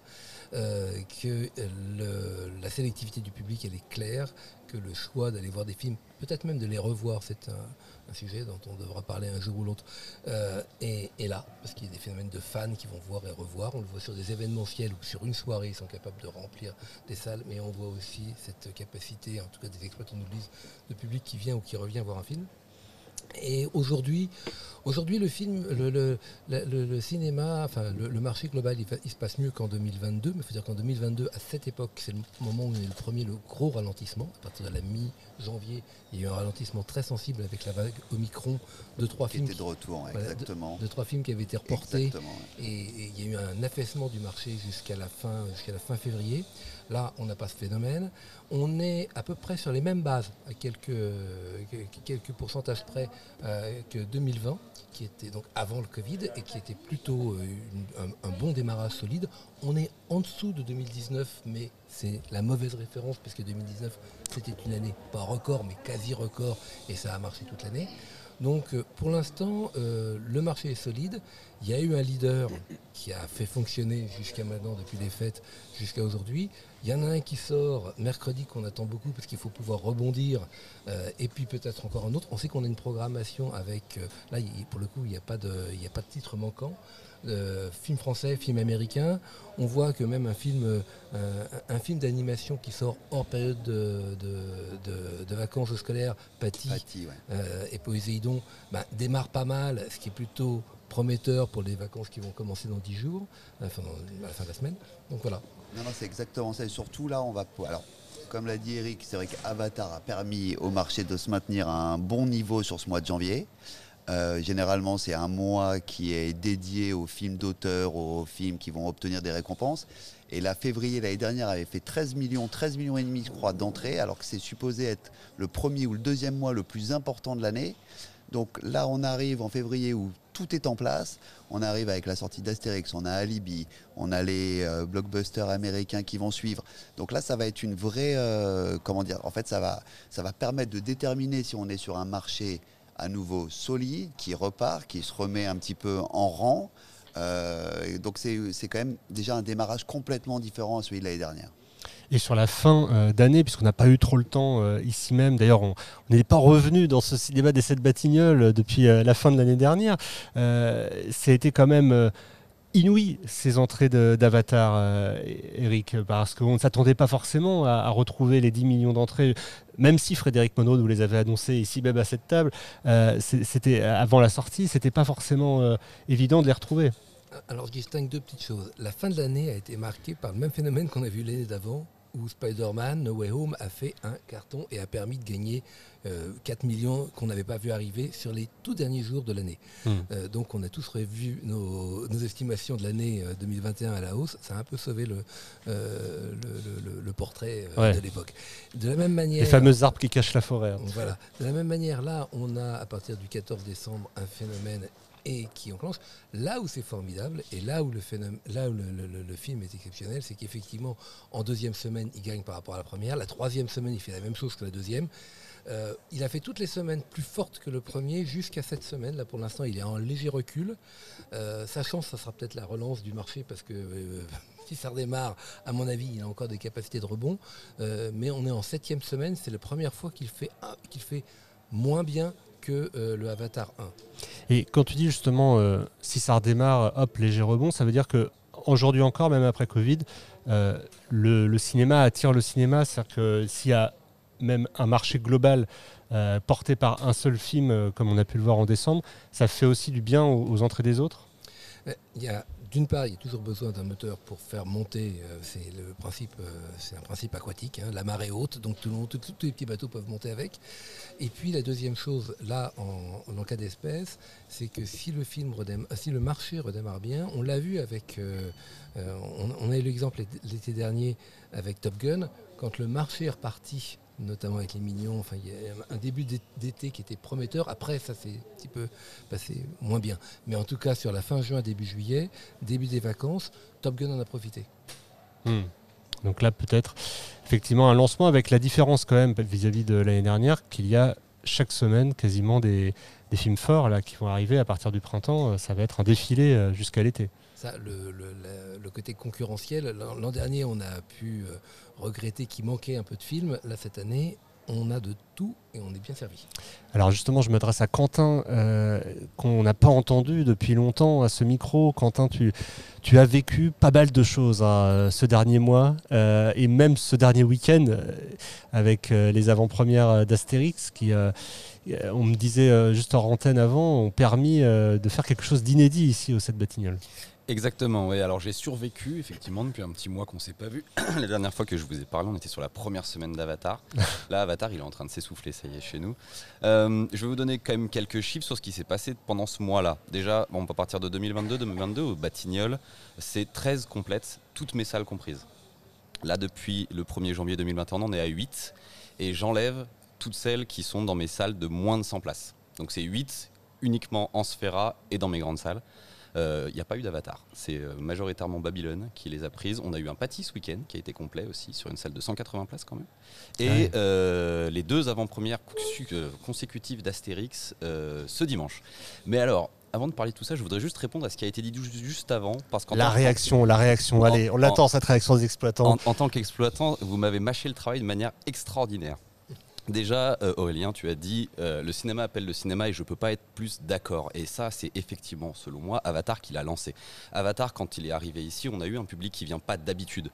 que la sélectivité du public, elle est claire, que le choix d'aller voir des films peut-être même de les revoir. C'est un, sujet dont on devra parler un jour ou l'autre. Euh, et là, parce qu'il y a des phénomènes de fans qui vont voir et revoir. On le voit sur des événementiels ou sur une soirée, ils sont capables de remplir des salles, mais on voit aussi cette capacité, en tout cas des exploitants nous disent, de public qui vient ou qui revient voir un film. Et aujourd'hui, aujourd'hui le film, le, le- le- le- le cinéma, enfin le, marché global, il, se passe mieux qu'en 2022. Mais il faut dire qu'en 2022, à cette époque, c'est le moment où il y a eu le premier, le gros ralentissement. À partir de la mi-janvier, il y a eu un ralentissement très sensible avec la vague Omicron de trois Qui films, était qui, de retour, Voilà, exactement. de trois films qui avaient été reportés. Exactement, ouais. Et, et il y a eu un affaissement du marché jusqu'à la fin, jusqu'à la fin février. Là, on n'a pas ce phénomène. On est à peu près sur les mêmes bases, à quelques, quelques pourcentages près euh, que 2020, qui était donc avant le Covid et qui était plutôt euh, un, un bon démarrage solide. On est en dessous de 2019, mais c'est la mauvaise référence puisque 2019 c'était une année pas record, mais quasi record, et ça a marché toute l'année. Donc euh, pour l'instant, euh, le marché est solide. Il y a eu un leader qui a fait fonctionner jusqu'à maintenant, depuis les fêtes jusqu'à aujourd'hui. Il y en a un qui sort mercredi qu'on attend beaucoup parce qu'il faut pouvoir rebondir. euh, et puis peut-être encore un autre. On sait qu'on a une programmation avec... là, pour le coup, il n'y a pas de titre manquant. Euh, film français, film américain. On voit que même un film, euh, un film d'animation qui sort hors période de, de- de- de vacances scolaires, Patty, Patty, ouais. euh, et Poséidon bah, démarre pas mal, ce qui est plutôt prometteur pour les vacances qui vont commencer dans 10 jours, enfin à la fin de la semaine. Donc voilà. Non, non, c'est exactement ça. Et surtout, là, on va. Alors, comme l'a dit Eric, c'est vrai qu'Avatar a permis au marché de se maintenir à un bon niveau sur ce mois de janvier. Euh, généralement, c'est un mois qui est dédié aux films d'auteurs, aux films qui vont obtenir des récompenses. Et la février l'année dernière avait fait 13 millions, 13 millions et demi, je crois, d'entrées, alors que c'est supposé être le premier ou le deuxième mois le plus important de l'année. Donc là, on arrive en février où tout est en place. On arrive avec la sortie d'Astérix, on a Alibi, on a les euh, blockbusters américains qui vont suivre. Donc là, ça va être une vraie, euh, comment dire, en fait, ça va, ça va permettre de déterminer si on est sur un marché à nouveau solide, qui repart, qui se remet un petit peu en rang. Euh, donc c'est quand même déjà un démarrage complètement différent à celui de l'année dernière. Et sur la fin euh, d'année, puisqu'on n'a pas eu trop le temps euh, ici même, d'ailleurs on n'est pas revenu dans ce cinéma des sept Batignolles depuis la fin de l'année dernière, ça a été quand même inouï ces entrées d'Avatar, euh, Eric, parce qu'on ne s'attendait pas forcément à, retrouver les 10 millions d'entrées, même si Frédéric Monod vous les avait annoncés ici même à cette table, euh, c'était avant la sortie, c'était pas forcément euh, évident de les retrouver. Alors je distingue deux petites choses. La fin de l'année a été marquée par le même phénomène qu'on a vu l'année d'avant, où Spider-Man No Way Home a fait un carton et a permis de gagner euh, 4 millions qu'on n'avait pas vu arriver sur les tout derniers jours de l'année. Hmm. Euh, donc on a tous revu nos, nos estimations de l'année euh, 2021 à la hausse. Ça a un peu sauvé le, euh, le, le- le portrait euh, Ouais. de l'époque. De la même manière... Les fameux arbres qui cachent la forêt. hein. Voilà. De la même manière, là, on a à partir du 14 décembre un phénomène et qui enclenche. Là où c'est formidable et là où le, phénomène, là où le, film est exceptionnel, c'est qu'effectivement, en deuxième semaine, il gagne par rapport à la première. La troisième semaine, il fait la même chose que la deuxième. Euh, il a fait toutes les semaines plus fortes que le premier jusqu'à cette semaine. Là, pour l'instant, il est en léger recul. Euh, sa chance, ça sera peut-être la relance du marché parce que euh, si ça redémarre, à mon avis, il a encore des capacités de rebond. Euh, mais on est en septième semaine. C'est la première fois qu'il fait, qu'il fait moins bien que euh, le Avatar 1. Et quand tu dis justement, euh, si ça redémarre, hop, léger rebond, ça veut dire que aujourd'hui encore, même après Covid, euh, le, le cinéma attire le cinéma. C'est-à-dire que s'il y a même un marché global euh, porté par un seul film, euh, comme on a pu le voir en décembre, ça fait aussi du bien aux, aux entrées des autres? Il y a d'une part, il y a toujours besoin d'un moteur pour faire monter. euh, euh, c'est un principe aquatique. hein, la marée haute, donc tous les petits bateaux peuvent monter avec. Et puis la deuxième chose, là, en, cas d'espèce, c'est que si le film redémarre, si le marché redémarre bien, on l'a vu avec, euh, on, on a eu l'exemple l'été dernier avec Top Gun, quand le marché est reparti notamment avec les mignons. Enfin, il y un début d'é- d'été qui était prometteur. Après, ça s'est un petit peu passé moins bien. Mais en tout cas, sur la fin juin, début juillet, début des vacances, Top Gun en a profité. Hmm. Donc là, peut-être effectivement un lancement avec la différence quand même vis-à-vis de l'année dernière qu'il y a chaque semaine quasiment des, des films forts là, qui vont arriver à partir du printemps. Euh, Ça va être un défilé euh, jusqu'à l'été. Ça, le, le- côté concurrentiel, l'an dernier, on a pu euh, regretter qu'il manquait un peu de films. Là, cette année, on a de tout et on est bien servi. Alors justement, je m'adresse à Quentin, euh, qu'on n'a pas entendu depuis longtemps à ce micro. Quentin, tu, tu as vécu pas mal de choses hein, ce dernier mois euh, et même ce dernier week-end avec les avant-premières d'Astérix qui, on me disait juste en antenne avant, ont permis de faire quelque chose d'inédit ici au 7 Batignolles. Exactement, oui. Alors j'ai survécu, effectivement, depuis un petit mois qu'on s'est pas vu. la dernière fois que je vous ai parlé, on était sur la première semaine d'Avatar. Là, Avatar, il est en train de s'essouffler, ça y est, chez nous. Euh, je vais vous donner quand même quelques chiffres sur ce qui s'est passé pendant ce mois-là. Déjà, bon, on peut partir de 2022-2022 au Batignolles. C'est 13 complètes, toutes mes salles comprises. Là, depuis le 1er janvier 2021, on est à 8. Et j'enlève toutes celles qui sont dans mes salles de moins de 100 places. Donc c'est 8 uniquement en Sphera et dans mes grandes salles. Il n'y a pas eu d'avatar. C'est euh, majoritairement Babylone qui les a prises. On a eu un pâtis ce week-end qui a été complet aussi sur une salle de 180 places quand même. Et Ouais. euh, les deux avant-premières euh, consécutives d'Astérix euh, ce dimanche. Mais alors, avant de parler de tout ça, je voudrais juste répondre à ce qui a été dit ju- juste avant. Parce qu'en La réaction, la réaction. En- Allez, on en- l'attend cette réaction des exploitants. en, en tant qu'exploitant, vous m'avez mâché le travail de manière extraordinaire. Déjà, euh, Aurélien, tu as dit euh, le cinéma appelle le cinéma et je peux pas être plus d'accord. Et ça, c'est effectivement, selon moi, Avatar qui l'a lancé. Avatar, quand il est arrivé ici, on a eu un public qui vient pas d'habitude.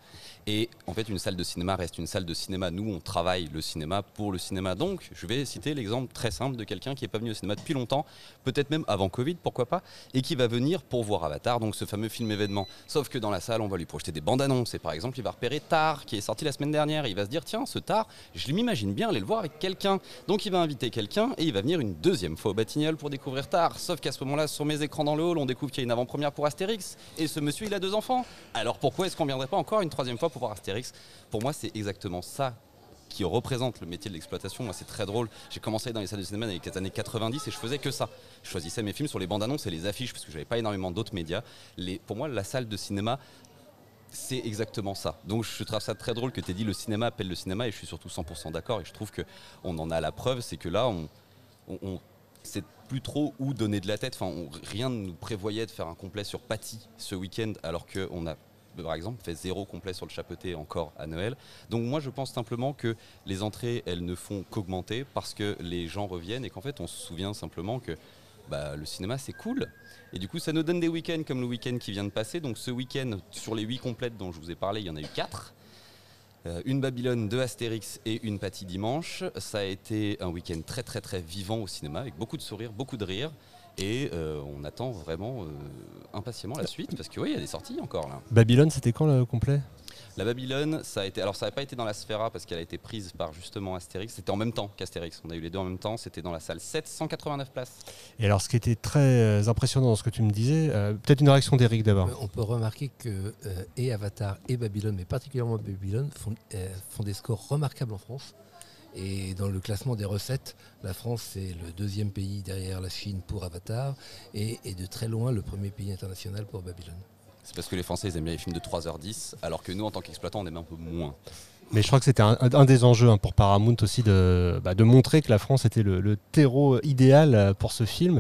Et en fait, une salle de cinéma reste une salle de cinéma. Nous, on travaille le cinéma pour le cinéma. Donc, je vais citer l'exemple très simple de quelqu'un qui n'est pas venu au cinéma depuis longtemps, peut-être même avant Covid, pourquoi pas, et qui va venir pour voir Avatar, donc ce fameux film événement. Sauf que dans la salle, on va lui projeter des bandes annonces. Et par exemple, il va repérer Tar, qui est sorti la semaine dernière. Il va se dire, tiens, ce Tar, je m'imagine bien aller le voir avec quelqu'un. Donc il va inviter quelqu'un et il va venir une deuxième fois au Batignolles pour découvrir Tar. Sauf qu'à ce moment-là, sur mes écrans dans le hall, on découvre qu'il y a une avant-première pour Astérix. Et ce monsieur, il a deux enfants. Alors pourquoi est-ce qu'on viendrait pas encore une troisième fois pour voir Astérix? Pour moi, c'est exactement ça qui représente le métier de l'exploitation. Moi, c'est très drôle. J'ai commencé dans les salles de cinéma dans les années 90 et je faisais que ça. Je choisissais mes films sur les bandes annonces et les affiches parce que j'avais pas énormément d'autres médias. Pour moi, la salle de cinéma, c'est exactement ça. Donc je trouve ça très drôle que tu aies dit le cinéma appelle le cinéma et je suis surtout 100% d'accord et je trouve qu'on en a la preuve, c'est que là, on, on, on sait plus trop où donner de la tête. Enfin, on- rien ne nous prévoyait de faire un complet sur Patty ce week-end alors qu'on a par exemple fait zéro complet sur le chapeauté encore à Noël. Donc moi je pense simplement que les entrées elles ne font qu'augmenter parce que les gens reviennent et qu'en fait on se souvient simplement que bah, le cinéma c'est cool. Et du coup ça nous donne des week-ends comme le week-end qui vient de passer. Donc ce week-end sur les huit complètes dont je vous ai parlé il y en a eu quatre. Euh, une Babylone, deux Astérix et une Patty dimanche. Ça a été un week-end très très très vivant au cinéma avec beaucoup de sourires, beaucoup de rires. Et euh, on attend vraiment euh, impatiemment la suite parce que oui, il y a des sorties encore là. Babylone, c'était quand le complet? La Babylone, ça a été, alors ça n'a pas été dans la Sphera parce qu'elle a été prise par justement Astérix. C'était en même temps qu'Astérix. On a eu les deux en même temps. C'était dans la salle 7, 189 places. Et alors, ce qui était très euh, impressionnant dans ce que tu me disais, euh, peut-être une réaction d'Eric d'abord. Euh, On peut remarquer que euh, et Avatar et Babylone, mais particulièrement Babylone, font, euh, font des scores remarquables en France. Et dans le classement des recettes, la France c'est le deuxième pays derrière la Chine pour Avatar et, et de très loin le premier pays international pour Babylone. C'est parce que les Français ils aiment bien les films de 3h10, alors que nous en tant qu'exploitants on aime un peu moins. Mais je crois que c'était un, des enjeux hein, pour Paramount aussi de, bah, de montrer que la France était le, terreau idéal euh, pour ce film.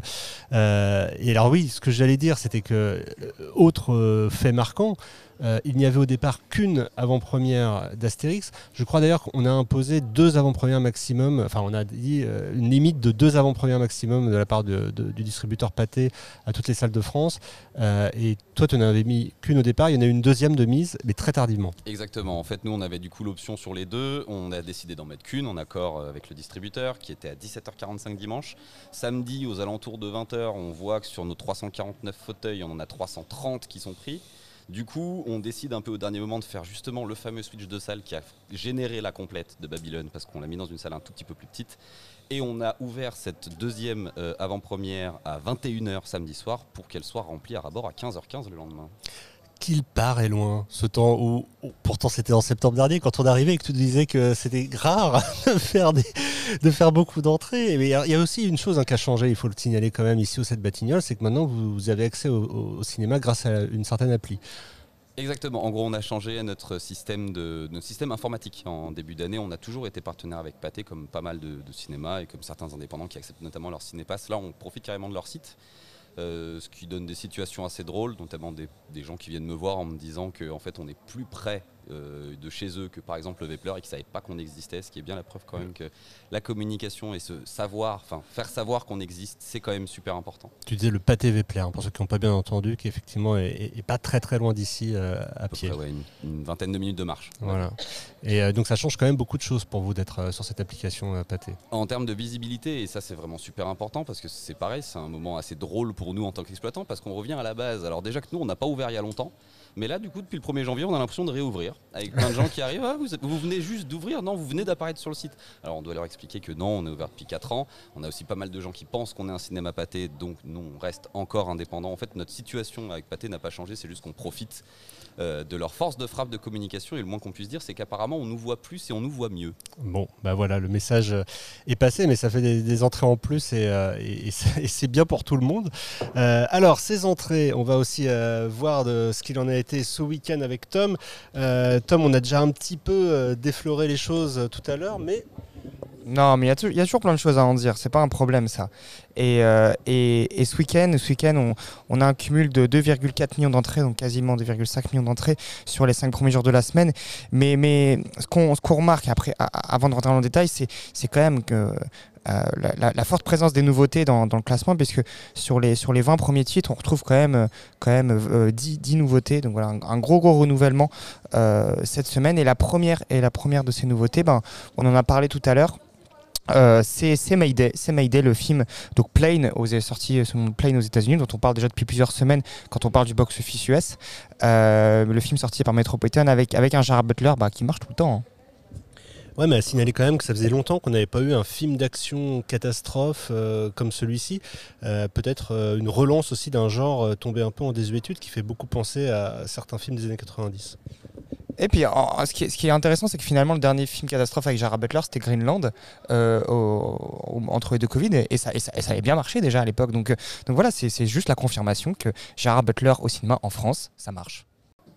Euh, et alors oui, ce que j'allais dire, c'était que, euh, autre fait marquant, euh, il n'y avait au départ qu'une avant-première d'Astérix. Je crois d'ailleurs qu'on a imposé deux avant-premières maximum, enfin on a dit euh, une limite de deux avant-premières maximum de la part du distributeur Pathé à toutes les salles de France. Euh, et toi, tu n'en avais mis qu'une au départ, il y en a eu une deuxième de mise, mais très tardivement. Exactement. En fait, nous, on avait du coup l'option sur les deux. On a décidé d'en mettre qu'une en accord avec le distributeur qui était à 17h45 dimanche. Samedi, aux alentours de 20h, on voit que sur nos 349 fauteuils, on en a 330 qui sont pris. Du coup, on décide un peu au dernier moment de faire justement le fameux switch de salle qui a généré la complète de Babylone parce qu'on l'a mis dans une salle un tout petit peu plus petite. Et on a ouvert cette deuxième euh, avant-première à 21h samedi soir pour qu'elle soit remplie à rabord à 15h15 le lendemain. qu'il paraît loin, ce temps où, où- pourtant c'était en septembre dernier quand on arrivait et que tu disais que c'était rare de faire, des, de faire beaucoup d'entrées. Mais il y a- aussi une chose hein, qui a changé, il faut le signaler quand même ici au 7 Batignolles, c'est que maintenant vous, avez accès au, cinéma grâce à une certaine appli. Exactement. En gros, on a changé notre système, informatique. En début d'année, on a toujours été partenaire avec Pathé, comme pas mal de, cinémas et comme certains indépendants qui acceptent notamment leur cinépass. Là, on profite carrément de leur site. euh, ce qui donne des situations assez drôles, notamment des, des gens qui viennent me voir en me disant qu'en fait on est plus près euh, de chez eux que par exemple le Vepler et qui ne savaient pas qu'on existait, ce qui est bien la preuve quand même que la communication et ce savoir, enfin faire savoir qu'on existe, c'est quand même super important. Tu disais le pâté Vepler, hein, pour ceux qui n'ont pas bien entendu, qui effectivement est, est pas très très loin d'ici euh, à, pied. près, ouais, une, une vingtaine de minutes de marche. Voilà. Et euh, donc ça change quand même beaucoup de choses pour vous d'être sur cette application pâté. En termes de visibilité, et ça c'est vraiment super important parce que c'est pareil, c'est un moment assez drôle pour nous en tant qu'exploitants parce qu'on revient à la base. Alors déjà que nous on n'a pas ouvert il y a longtemps, mais là du coup depuis le 1er janvier on a l'impression de réouvrir avec plein de gens qui arrivent. Ah, vous, venez juste d'ouvrir Non, vous venez d'apparaître sur le site. Alors on doit leur expliquer que non, on est ouvert depuis 4 ans. On a aussi pas mal de gens qui pensent qu'on est un cinéma pâté, donc nous on reste encore indépendant. En fait notre situation avec pâté n'a pas changé, c'est juste qu'on profite euh, de leur force de frappe de communication et le moins qu'on puisse dire c'est qu'apparemment on nous voit plus et on nous voit mieux. Bon, bah voilà, le message euh, est passé, mais ça fait des, des entrées en plus et, euh, et- et c'est bien pour tout le monde. Euh, alors, ces entrées, on va aussi euh, voir de ce qu'il en a été ce week-end avec Tom. Euh, Tom, on a déjà un petit peu défloré les choses tout à l'heure, mais Non, mais il y, y a toujours plein de choses à en dire, c'est pas un problème ça. Et, euh, et, ce week-end, ce week-end on, a un cumul de 2,4 millions d'entrées, donc quasiment 2,5 millions d'entrées sur les 5 premiers jours de la semaine. Mais, ce qu'on remarque, après, avant de rentrer dans le détail, c'est quand même euh, la, forte présence des nouveautés dans, le classement, puisque sur les, sur les 20 premiers titres, on retrouve quand même, euh, quand même euh, 10, 10 nouveautés. Donc voilà, un, gros, gros renouvellement euh, cette semaine. Et la première, et la première de ces nouveautés, ben, on en a parlé tout à l'heure. Euh, c'est Mayday, c'est Mayday, le film donc Plane aux sorti euh, Plane aux États-Unis, dont on parle déjà depuis plusieurs semaines quand on parle du box-office US. Euh, le film sorti par Metropolitan avec avec un Gerard Butler bah, qui marche tout le temps. hein. Ouais, mais à signaler quand même que ça faisait longtemps qu'on n'avait pas eu un film d'action catastrophe comme celui-ci. Peut-être une relance aussi d'un genre tombé un peu en désuétude qui fait beaucoup penser à certains films des années 90. Et puis, ce, qui est, intéressant, c'est que finalement, le dernier film catastrophe avec Gerard Butler, c'était Greenland, euh, entre les deux Covid, et, ça, ça, ça avait bien marché déjà à l'époque. Donc, euh, donc voilà, c'est juste la confirmation que Gerard Butler au cinéma en France, ça marche.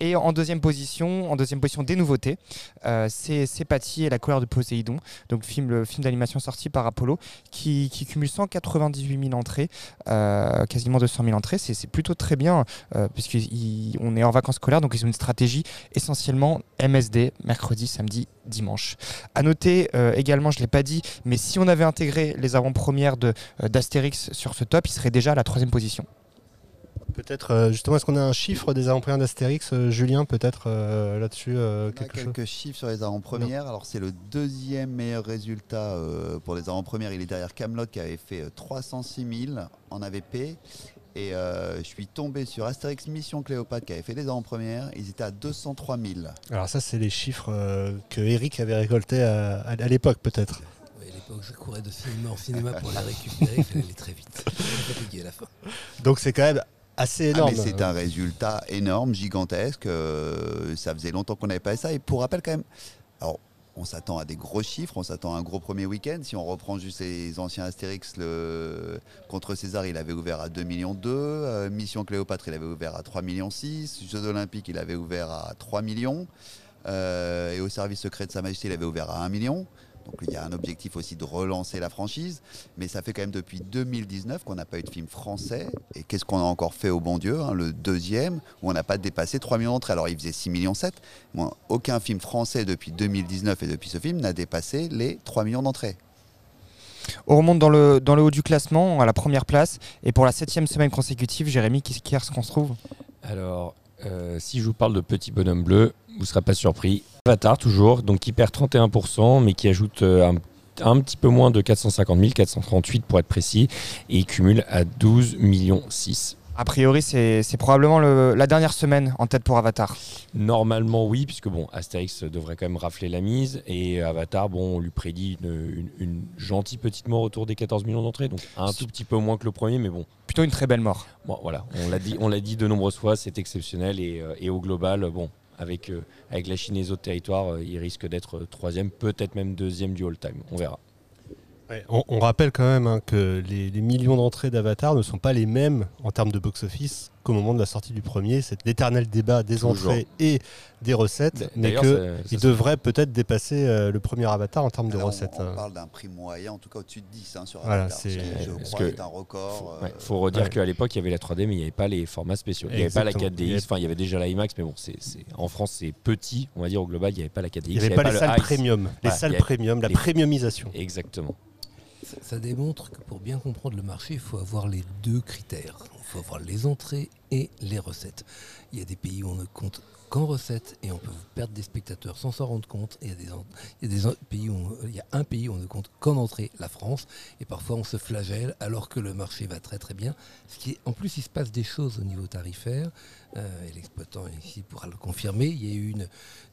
Et en deuxième position, en deuxième position des nouveautés, euh, c'est Patty et la colère de Poséidon, donc film, le film d'animation sorti par Apollo, qui, cumule 198 000 entrées, euh, quasiment 200 000 entrées. C'est plutôt très bien, euh, puisqu'on est en vacances scolaires, donc ils ont une stratégie essentiellement MSD, mercredi, samedi, dimanche. À noter également, je ne l'ai pas dit, mais si on avait intégré les avant-premières d'Astérix sur ce top, il serait déjà à la troisième position. Peut-être, euh, justement, est-ce qu'on a un chiffre des avant-premières d'Astérix euh, Julien, peut-être euh, là-dessus euh, quelque chose quelques chiffres sur les avant-premières. Alors, c'est le deuxième meilleur résultat euh, pour les avant-premières. Il est derrière Camelot qui avait fait euh, 306 000 en AVP. Et euh, je suis tombé sur Astérix Mission Cléopâtre qui avait fait des avant-premières. Ils étaient à 203 000. Alors ça, c'est les chiffres euh, que Eric avait récoltés à, à- à l'époque, peut-être. Oui, à l'époque, je courais de cinéma en cinéma pour la récupérer. Il fallait aller très vite. Fatigué à la fin. Donc c'est quand même assez Ah, énorme. c'est un résultat énorme, gigantesque. euh, ça faisait longtemps qu'on n'avait pas ça. Et pour rappel, quand même, alors, on s'attend à des gros chiffres, on s'attend à un gros premier week-end. Si on reprend juste les anciens Astérix, le... contre César, il avait ouvert à 2 millions 2. Mission Cléopâtre, il avait ouvert à 3 millions 6. Jeux Olympiques, il avait ouvert à 3 millions. Euh, et au service secret de Sa Majesté, il avait ouvert à 1 million. Donc il y a un objectif aussi de relancer la franchise. Mais ça fait quand même depuis 2019 qu'on n'a pas eu de film français. Et qu'est-ce qu'on a encore fait au bon Dieu hein, Le deuxième, où on n'a pas dépassé 3 millions d'entrées. Alors il faisait 6 millions 7. Moi, aucun film français depuis 2019 et depuis ce film n'a dépassé les 3 millions d'entrées. On remonte dans le, dans le haut du classement, à la première place. Et pour la septième semaine consécutive, Jérémy, qui, qu'on se trouve? Alors, euh, si je vous parle de Petit Bonhomme Bleu, vous ne serez pas surpris. Avatar, toujours, donc qui perd 31%, mais qui ajoute euh, un, un petit peu moins de 450 000, 438 pour être précis, et cumule à 12 millions 6. A priori, c'est probablement le- la dernière semaine en tête pour Avatar. Normalement, oui, puisque bon, Astérix devrait quand même rafler la mise, et Avatar, bon, on lui prédit une, une- une gentille petite mort autour des 14 millions d'entrées, donc un tout petit peu moins que le premier, mais bon, Plutôt une très belle mort. Bon, voilà, on l'a dit, on l'a dit de nombreuses fois, c'est exceptionnel et, euh, et au global, bon, avec, euh, avec la Chine et les autres territoires, euh, il risque d'être troisième, peut-être même deuxième du all-time. On verra. Ouais, on, on rappelle quand même hein, que les, les millions d'entrées d'Avatar ne sont pas les mêmes en termes de box-office qu'au moment de la sortie du premier, c'est l'éternel débat des Toujours. entrées et des recettes, mais il se- devrait peut-être dépasser euh, le premier Avatar en termes de recettes. On, hein. parle d'un prix moyen, en tout cas au-dessus de 10 hein, sur Voilà, Avatar, c'est- ce qui, je parce crois, que est un record. Faut, euh, ouais, faut redire ouais. qu'à l'époque, il y avait la 3D, mais il n'y avait pas les formats spéciaux. Il n'y avait pas la Exactement. 4DX. Il y avait- Enfin, il y avait déjà la IMAX, mais bon, c'est, en France, c'est petit. On va dire au global, il n'y avait pas la 4DX. Il n'y avait pas les le salles Ice. premium, les salles il premium, la les- premiumisation. Exactement. Ça, démontre que pour bien comprendre le marché, il faut avoir les deux critères. Il faut avoir les entrées et les recettes. Il y a des pays où on ne compte qu'en recettes et on peut perdre des spectateurs sans s'en rendre compte. Il y a des, pays où il y a un pays où on ne compte qu'en entrée, la France. Et parfois on se flagelle alors que le marché va très très bien. En plus, il se passe des choses au niveau tarifaire. euh, et l'exploitant ici pourra le confirmer. Il y a eu une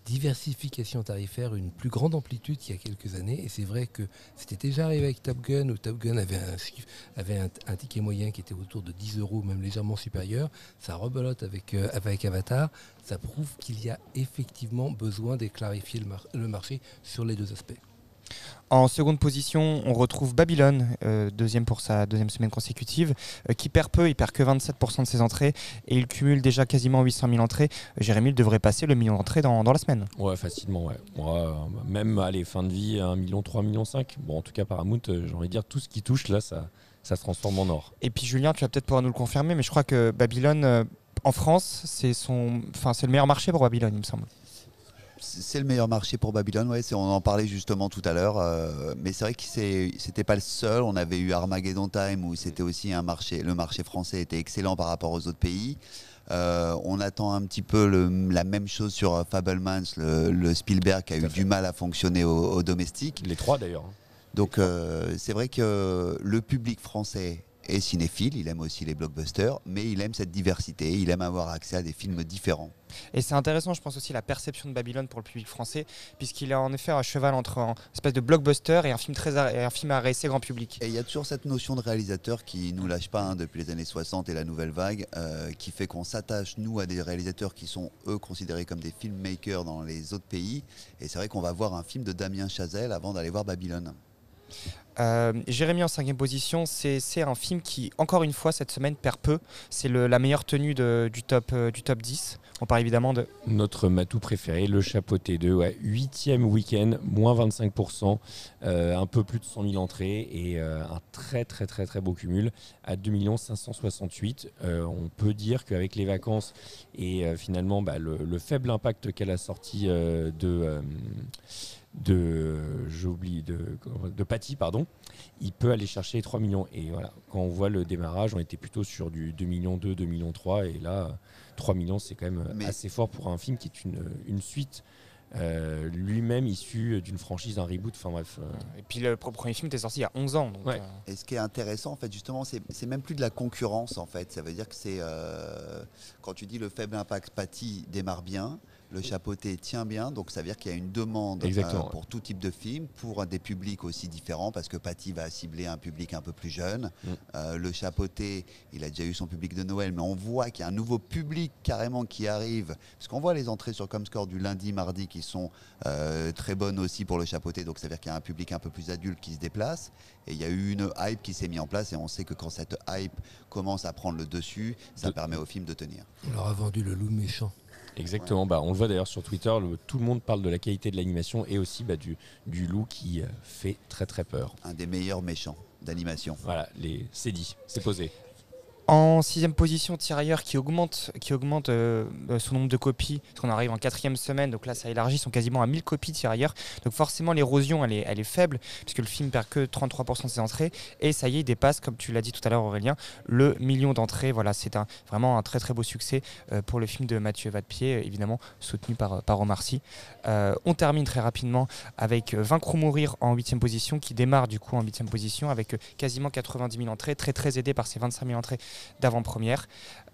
diversification tarifaire, une plus grande amplitude qu'il y a quelques années. Et c'est vrai que c'était déjà arrivé avec Top Gun, où Top Gun avait un ticket moyen qui était autour de 10 euros, même légèrement supérieur. Ça rebelote avec, euh, avec Avatar. Ça prouve qu'il y a effectivement besoin de clarifier le, mar- le marché sur les deux aspects. En seconde position, on retrouve Babylone, euh, deuxième pour sa deuxième semaine consécutive, euh, qui perd peu, il perd que 27% de ses entrées et il cumule déjà quasiment 800 000 entrées. Jérémy il devrait passer le million d'entrées dans, dans la semaine. Ouais, facilement, ouais. Moi, euh, même, allez, fin de vie, 1 million, 3 millions 5. Bon, en tout cas, Paramount, euh, j'ai envie de dire, tout ce qui touche, là, ça, ça se transforme en or. Et puis Julien, tu vas peut-être pouvoir nous le confirmer, mais je crois que Babylone, euh, en France, c'est son, enfin c'est le meilleur marché pour Babylone, il me semble. C'est le meilleur marché pour Babylone, ouais, c'est- on en parlait justement tout à l'heure. euh, mais c'est vrai que c'était pas le seul. On avait eu Armageddon Time où c'était aussi un marché. Le marché français était excellent par rapport aux autres pays. Euh, on attend un petit peu le- la même chose sur Fablemans, le, le Spielberg qui a eu fait. du mal à fonctionner au, au domestique. Les trois, d'ailleurs. Donc euh, c'est vrai que le public français est cinéphile, il aime aussi les blockbusters, mais il aime cette diversité, il aime avoir accès à des films différents. Et c'est intéressant, je pense aussi, la perception de Babylone pour le public français, puisqu'il est en effet à cheval entre un espèce de blockbuster et un film, très à, et un film à réessai grand public. Et il y a toujours cette notion de réalisateur qui nous lâche pas hein, depuis les années 60 et la nouvelle vague, euh, qui fait qu'on s'attache, nous, à des réalisateurs qui sont, eux, considérés comme des filmmakers dans les autres pays. Et c'est vrai qu'on va voir un film de Damien Chazelle avant d'aller voir Babylone. Euh, Jérémy en cinquième position, c'est un film qui, encore une fois, cette semaine perd peu. C'est la meilleure tenue du, top, euh, du top 10. On parle évidemment de Notre matou préféré, le chapeauté 2, ouais, huitième week-end, moins 25%, euh, un peu plus de 100 000 entrées et un très très très très beau cumul à 2 568. Euh, on peut dire qu'avec les vacances et finalement bah, le, le faible impact qu'elle a sorti euh, de... de j'oublie de de Patty pardon il peut aller chercher les 3 millions et voilà quand on voit le démarrage on était plutôt sur du 2 millions 2 2 millions 3 et là 3 millions c'est quand même Mais- assez fort pour un film qui est une, une suite euh, lui-même issu d'une franchise d'un reboot enfin bref euh, Et puis le pr- premier film était sorti il y a 11 ans. donc, Ouais. euh, Et ce qui est intéressant, en fait, justement, c'est c'est même plus de la concurrence, en fait. Ça veut dire que c'est. euh, quand tu dis le faible impact Patty démarre bien, le chapeauté tient bien, donc ça veut dire qu'il y a une demande euh, pour tout type de film, pour des publics aussi différents, parce que Patty va cibler un public un peu plus jeune. Mm. Euh, le chapeauté, il a déjà eu son public de Noël, mais on voit qu'il y a un nouveau public carrément qui arrive, parce qu'on voit les entrées sur Comscore du lundi, mardi qui sont euh, très bonnes aussi pour le chapeauté, donc ça veut dire qu'il y a un public un peu plus adulte qui se déplace. Et il y a eu une hype qui s'est mise en place et on sait que quand cette hype commence à prendre le dessus, ça De- permet au film de tenir. On leur a vendu le loup méchant. Exactement, bah, on le voit d'ailleurs sur Twitter, le- tout le monde parle de la qualité de l'animation et aussi bah, du, du loup qui euh, fait très très peur. Un des meilleurs méchants d'animation. Voilà, les... c'est dit, c'est posé. En sixième position, Tirailleurs qui augmente, qui augmente euh, euh, son nombre de copies, parce qu'on arrive en quatrième semaine, donc là ça élargit, ils sont quasiment à 1000 copies Tirailleurs. Donc forcément l'érosion elle est, elle est faible, puisque le film perd que 33% de ses entrées, et ça y est, il dépasse, comme tu l'as dit tout à l'heure Aurélien, le million d'entrées. Voilà, c'est vraiment un très très beau succès euh, pour le film de Mathieu Vadepied, évidemment soutenu par, par Omar Sy. On termine très rapidement avec Vaincre ou Mourir en huitième position, qui démarre du coup en huitième position, avec quasiment 90 000 entrées, très très aidé par ses 25 000 entrées d'avant-première.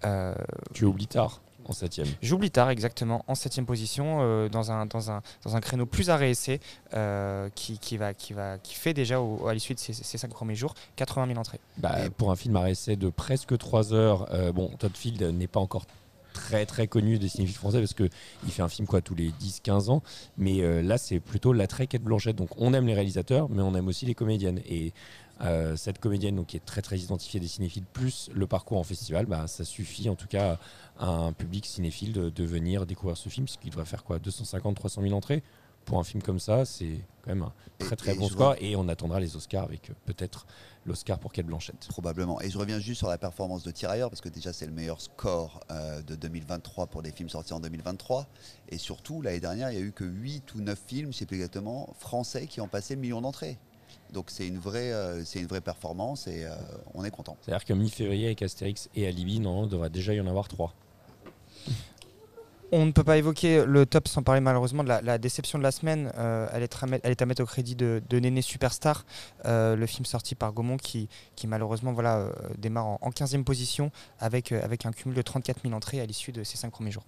Euh, Tu oublies tard en septième. J'oublie tard, exactement, en septième position, euh, dans, un, dans, un, dans un créneau plus arrêté, euh, qui, qui, va, qui, va, qui fait déjà, au- à l'issue de ces, ces cinq premiers jours, 80 000 entrées. Bah, Et- pour un film à essai de presque 3 heures, euh, bon, Todd Field n'est pas encore très très connu des cinéphiles français parce que il fait un film quoi tous les 10-15 ans mais euh, là c'est plutôt l'attrait Kate Blanchett donc on aime les réalisateurs mais on aime aussi les comédiennes et euh, cette comédienne donc, qui est très très identifiée des cinéphiles, plus le parcours en festival, bah, ça suffit en tout cas à un public cinéphile de, de venir découvrir ce film, puisqu'il devrait faire quoi 250-300 000 entrées? Pour un film comme ça, c'est quand même un très très Et- bon score. Et on attendra les Oscars avec euh, peut-être l'Oscar pour Kate Blanchett. Probablement. Et je reviens juste sur la performance de Tirailleurs, parce que déjà c'est le meilleur score euh, de 2023 pour des films sortis en 2023. Et surtout, l'année dernière, il n'y a eu que 8 ou 9 films, je ne sais plus exactement, français qui ont passé le million d'entrées. Donc c'est une, vraie, euh, c'est une vraie performance et euh, on est content. C'est-à-dire que mi-février avec Astérix et Alibi, non, il devrait déjà y en avoir trois. On ne peut pas évoquer le top sans parler malheureusement de la, la déception de la semaine. Euh, elle, est à mettre, elle est à mettre au crédit de, de Néné Superstar, euh, le film sorti par Gaumont qui, qui malheureusement voilà, euh, démarre en, en 15e position avec, euh, avec un cumul de 34 000 entrées à l'issue de ses 5 premiers jours.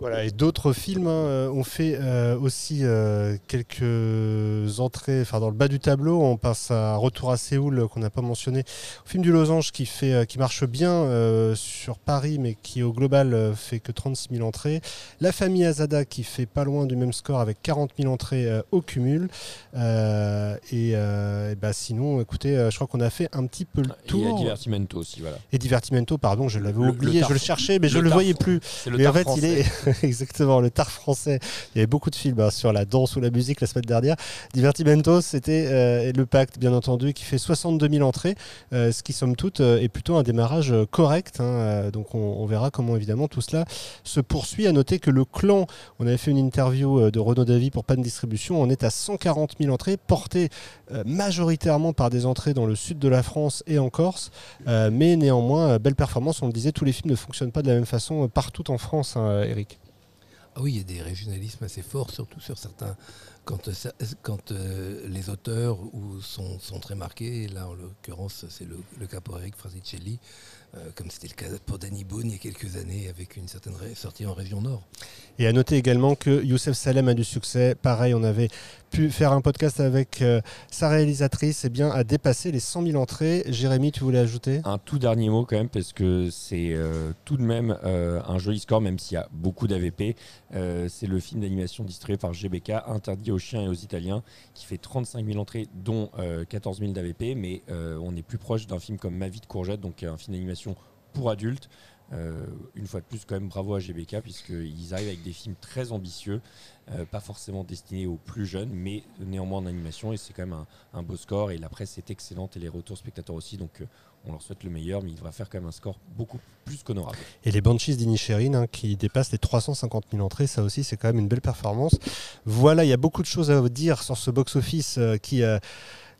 Voilà, et d'autres films hein, euh, ont fait euh, aussi euh, quelques entrées enfin, dans le bas du tableau. On passe à Retour à Séoul qu'on n'a pas mentionné. Au film du Losange qui, fait, qui marche bien euh, sur Paris mais qui au global fait que 36 000 entrées. La famille Azada qui fait pas loin du même score avec 40 000 entrées au cumul. Et, et bah, sinon, écoutez, je crois qu'on a fait un petit peu le Et tour. Divertimento aussi, voilà. Et Divertimento, pardon, je l'avais Le- le oublié, je le cherchais, mais je le le tar- voyais plus. C'est le Mais en tard fait, il exactement le tard français. Il y avait beaucoup de films hein, sur la danse ou la musique la semaine dernière. Divertimento, c'était euh, le pacte, bien entendu, qui fait 62 000 entrées, euh, ce qui, somme toute, euh, est plutôt un démarrage correct. hein. Donc, on, verra comment, évidemment, tout cela se poursuit. À noter que le clan, on avait fait une interview de Renaud Davy pour Panne Distribution, on est à 140 000 entrées, portées majoritairement par des entrées dans le sud de la France et en Corse. Mais néanmoins, belle performance. On le disait, tous les films ne fonctionnent pas de la même façon partout en France, hein, Eric. Ah oui, il y a des régionalismes assez forts, surtout sur certains. Quand, euh, quand euh, les auteurs ou sont, sont très marqués, là en l'occurrence c'est le, le cas pour Eric Frasicelli, euh, comme c'était le cas pour Danny Boone il y a quelques années avec une certaine sortie en région nord. Et à noter également que Youssef Salem a du succès. Pareil, on avait pu faire un podcast avec euh, sa réalisatrice, et bien a dépassé les 100 000 entrées. Jérémy, tu voulais ajouter? Un tout dernier mot quand même, parce que c'est euh, tout de même euh, un joli score, même s'il y a beaucoup d'AVP. C'est le film d'animation distribué par GBK, interdit aux chiens et aux Italiens, qui fait 35 000 entrées, dont euh, 14 000 d'AVP. Mais on est plus proche d'un film comme Ma vie de courgette, donc un film d'animation pour adultes. Euh, une fois de plus, quand même, bravo à GBK, puisqu'ils arrivent avec des films très ambitieux, euh, pas forcément destinés aux plus jeunes, mais néanmoins en animation, et c'est quand même un, beau score, et la presse est excellente, et les retours spectateurs aussi, donc euh, on leur souhaite le meilleur, mais il devra faire quand même un score beaucoup plus qu'honorable. Et les Banshees d'Inisherin hein, qui dépassent les 350 000 entrées, ça aussi c'est quand même une belle performance. Voilà, il y a beaucoup de choses à vous dire sur ce box-office qui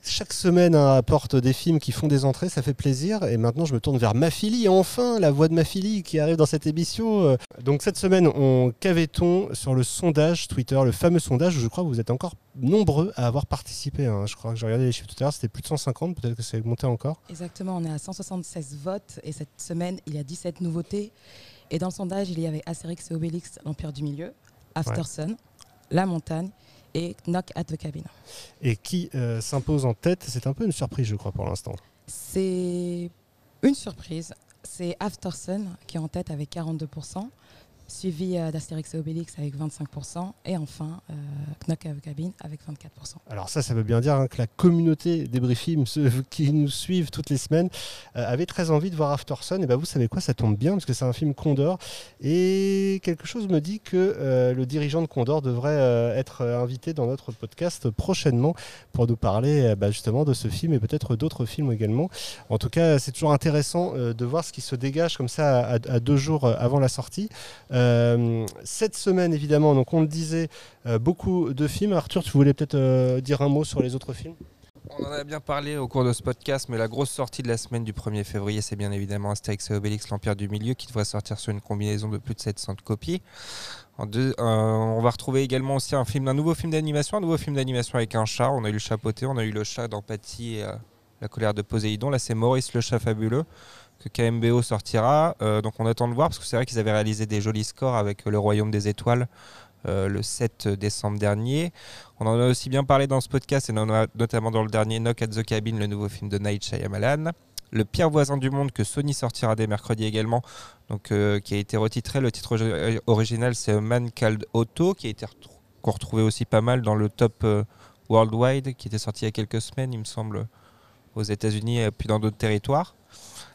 chaque semaine hein, apporte des films qui font des entrées, ça fait plaisir. Et maintenant je me tourne vers Mafili, enfin la voix de Mafili qui arrive dans cette émission. Euh, Donc cette semaine on cavait-on sur le sondage Twitter, le fameux sondage où je crois que vous êtes encore nombreux à avoir participé. hein. Je crois que j'ai regardé les chiffres tout à l'heure, c'était plus de 150, peut-être que c'est monté encore. Exactement, on est à 176 votes et cette semaine, il y a 17 nouveautés. Et dans le sondage, il y avait Astérix et Obélix, l'Empire du Milieu, After Sun, La Montagne et Knock at the Cabin. Et qui euh, s'impose en tête, c'est un peu une surprise je crois pour l'instant. C'est une surprise. C'est After Sun qui est en tête avec 42%, suivi euh, d'Astérix et Obélix avec 25%, et enfin euh, Knock at the Cabin avec 24%. Alors ça, ça veut bien dire hein, que la communauté des Briefilms, ceux qui nous suivent toutes les semaines, euh, avait très envie de voir After Sun. Et ben vous savez quoi, ça tombe bien parce que c'est un film Condor. Et quelque chose me dit que euh, le dirigeant de Condor devrait euh, être invité dans notre podcast prochainement pour nous parler bah, justement de ce film et peut-être d'autres films également. En tout cas, c'est toujours intéressant de voir ce qui se dégage comme ça à, deux jours avant la sortie. Cette semaine, évidemment, donc on le disait, euh, beaucoup de films. Arthur, tu voulais peut-être euh, dire un mot sur les autres films? On en a bien parlé au cours de ce podcast, mais la grosse sortie de la semaine du 1er février, c'est bien évidemment Astérix et Obélix, l'Empire du Milieu, qui devrait sortir sur une combinaison de plus de 700 copies. Euh, on va retrouver également aussi un film, un nouveau film d'animation, un nouveau film d'animation avec un chat. On a eu le chapeauté, on a eu le chat d'empathie et euh, la colère de Poséidon. Là, c'est Maurice le chat fabuleux que KMBO sortira. Euh, donc on attend de voir parce que c'est vrai qu'ils avaient réalisé des jolis scores avec euh, Le Royaume des Étoiles euh, le 7 décembre dernier. On en a aussi bien parlé dans ce podcast et notamment dans le dernier Knock at the Cabin, le nouveau film de Night Shyamalan. Le pire voisin du monde que Sony sortira dès mercredi également, donc, qui a été retitré. Le titre original c'est Man Called Otto, qui a été qu'on retrouvait aussi pas mal dans le top worldwide, qui était sorti il y a quelques semaines, il me semble, aux États-Unis et puis dans d'autres territoires.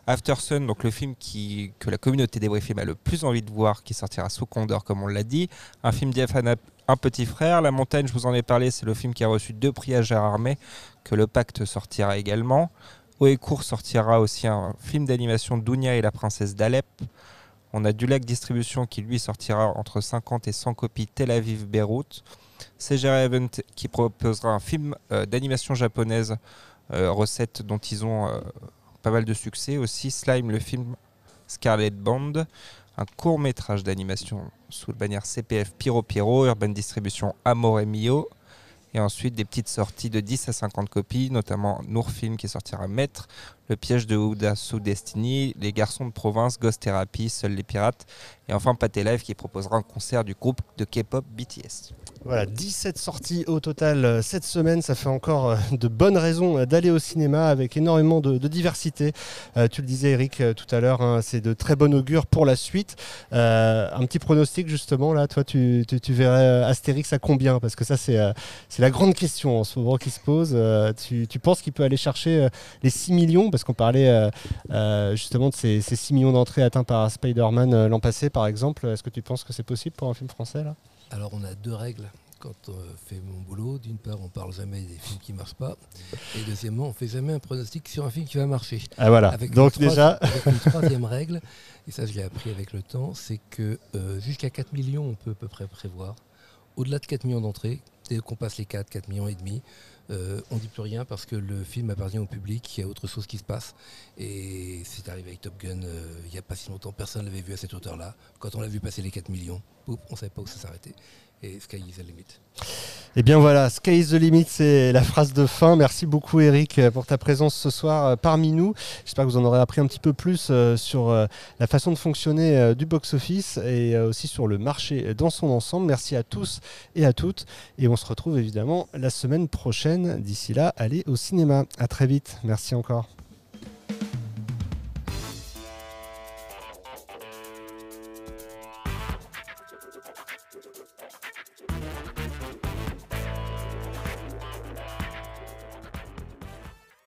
After Sun, donc le film qui, que la communauté des films a le plus envie de voir, qui sortira sous Condor, comme on l'a dit. Un film d'Iafana, Un petit frère. La montagne, je vous en ai parlé, c'est le film qui a reçu deux prix à Gérard May, que le pacte sortira également. Haut et court sortira aussi un film d'animation Dounia et la princesse d'Alep. On a Dulac Distribution qui lui sortira entre 50 et 100 copies Tel Aviv-Beyrouth. CGR Event qui proposera un film euh, d'animation japonaise, euh, recette dont ils ont euh, pas mal de succès. Aussi Slime, le film Scarlet Band, un court métrage d'animation sous le bannière CPF Piro Piro, Urban Distribution Amore Mio. Et ensuite des petites sorties de 10 à 50 copies, notamment Nourfilm qui sortira Maître, Le piège de Ouda sous Destiny, Les garçons de province, Ghost Therapy, Seuls les pirates. Et enfin Pathé Live qui proposera un concert du groupe de K-pop BTS. Voilà, 17 sorties au total euh, cette semaine. Ça fait encore euh, de bonnes raisons euh, d'aller au cinéma avec énormément de, diversité. tu le disais, Eric, tout à l'heure, hein, c'est de très bon augure pour la suite. un petit pronostic, justement, là, toi, tu, verrais Astérix à combien? Parce que ça, c'est la grande question en ce moment qui se pose. Tu, penses qu'il peut aller chercher les 6 millions? Parce qu'on parlait justement de ces, ces 6 millions d'entrées atteints par Spider-Man l'an passé, par exemple. Est-ce que tu penses que c'est possible pour un film français alors on a deux règles quand on fait mon boulot. D'une part, on parle jamais des films qui marchent pas, et deuxièmement, on fait jamais un pronostic sur un film qui va marcher. Ah voilà. Donc déjà, avec une troisième règle, et ça je l'ai appris avec le temps, c'est que euh, jusqu'à 4 millions, on peut à peu près prévoir. Au-delà de 4 millions d'entrées, dès qu'on passe les 4, 4 millions et demi, euh, on dit plus rien parce que le film appartient au public, il y a autre chose qui se passe. Et c'est arrivé avec Top Gun euh, il n'y a pas si longtemps, personne ne l'avait vu à cette hauteur-là. Quand on l'a vu passer les 4 millions, on ne savait pas où ça s'arrêtait. Et Sky is the limit. Eh bien voilà, Sky is the limit, c'est la phrase de fin. Merci beaucoup Eric pour ta présence ce soir euh, parmi nous. J'espère que vous en aurez appris un petit peu plus sur la façon de fonctionner du box-office et aussi sur le marché dans son ensemble. Merci à tous et à toutes. Et on se retrouve évidemment la semaine prochaine. D'ici là, allez au cinéma. À très vite. Merci encore.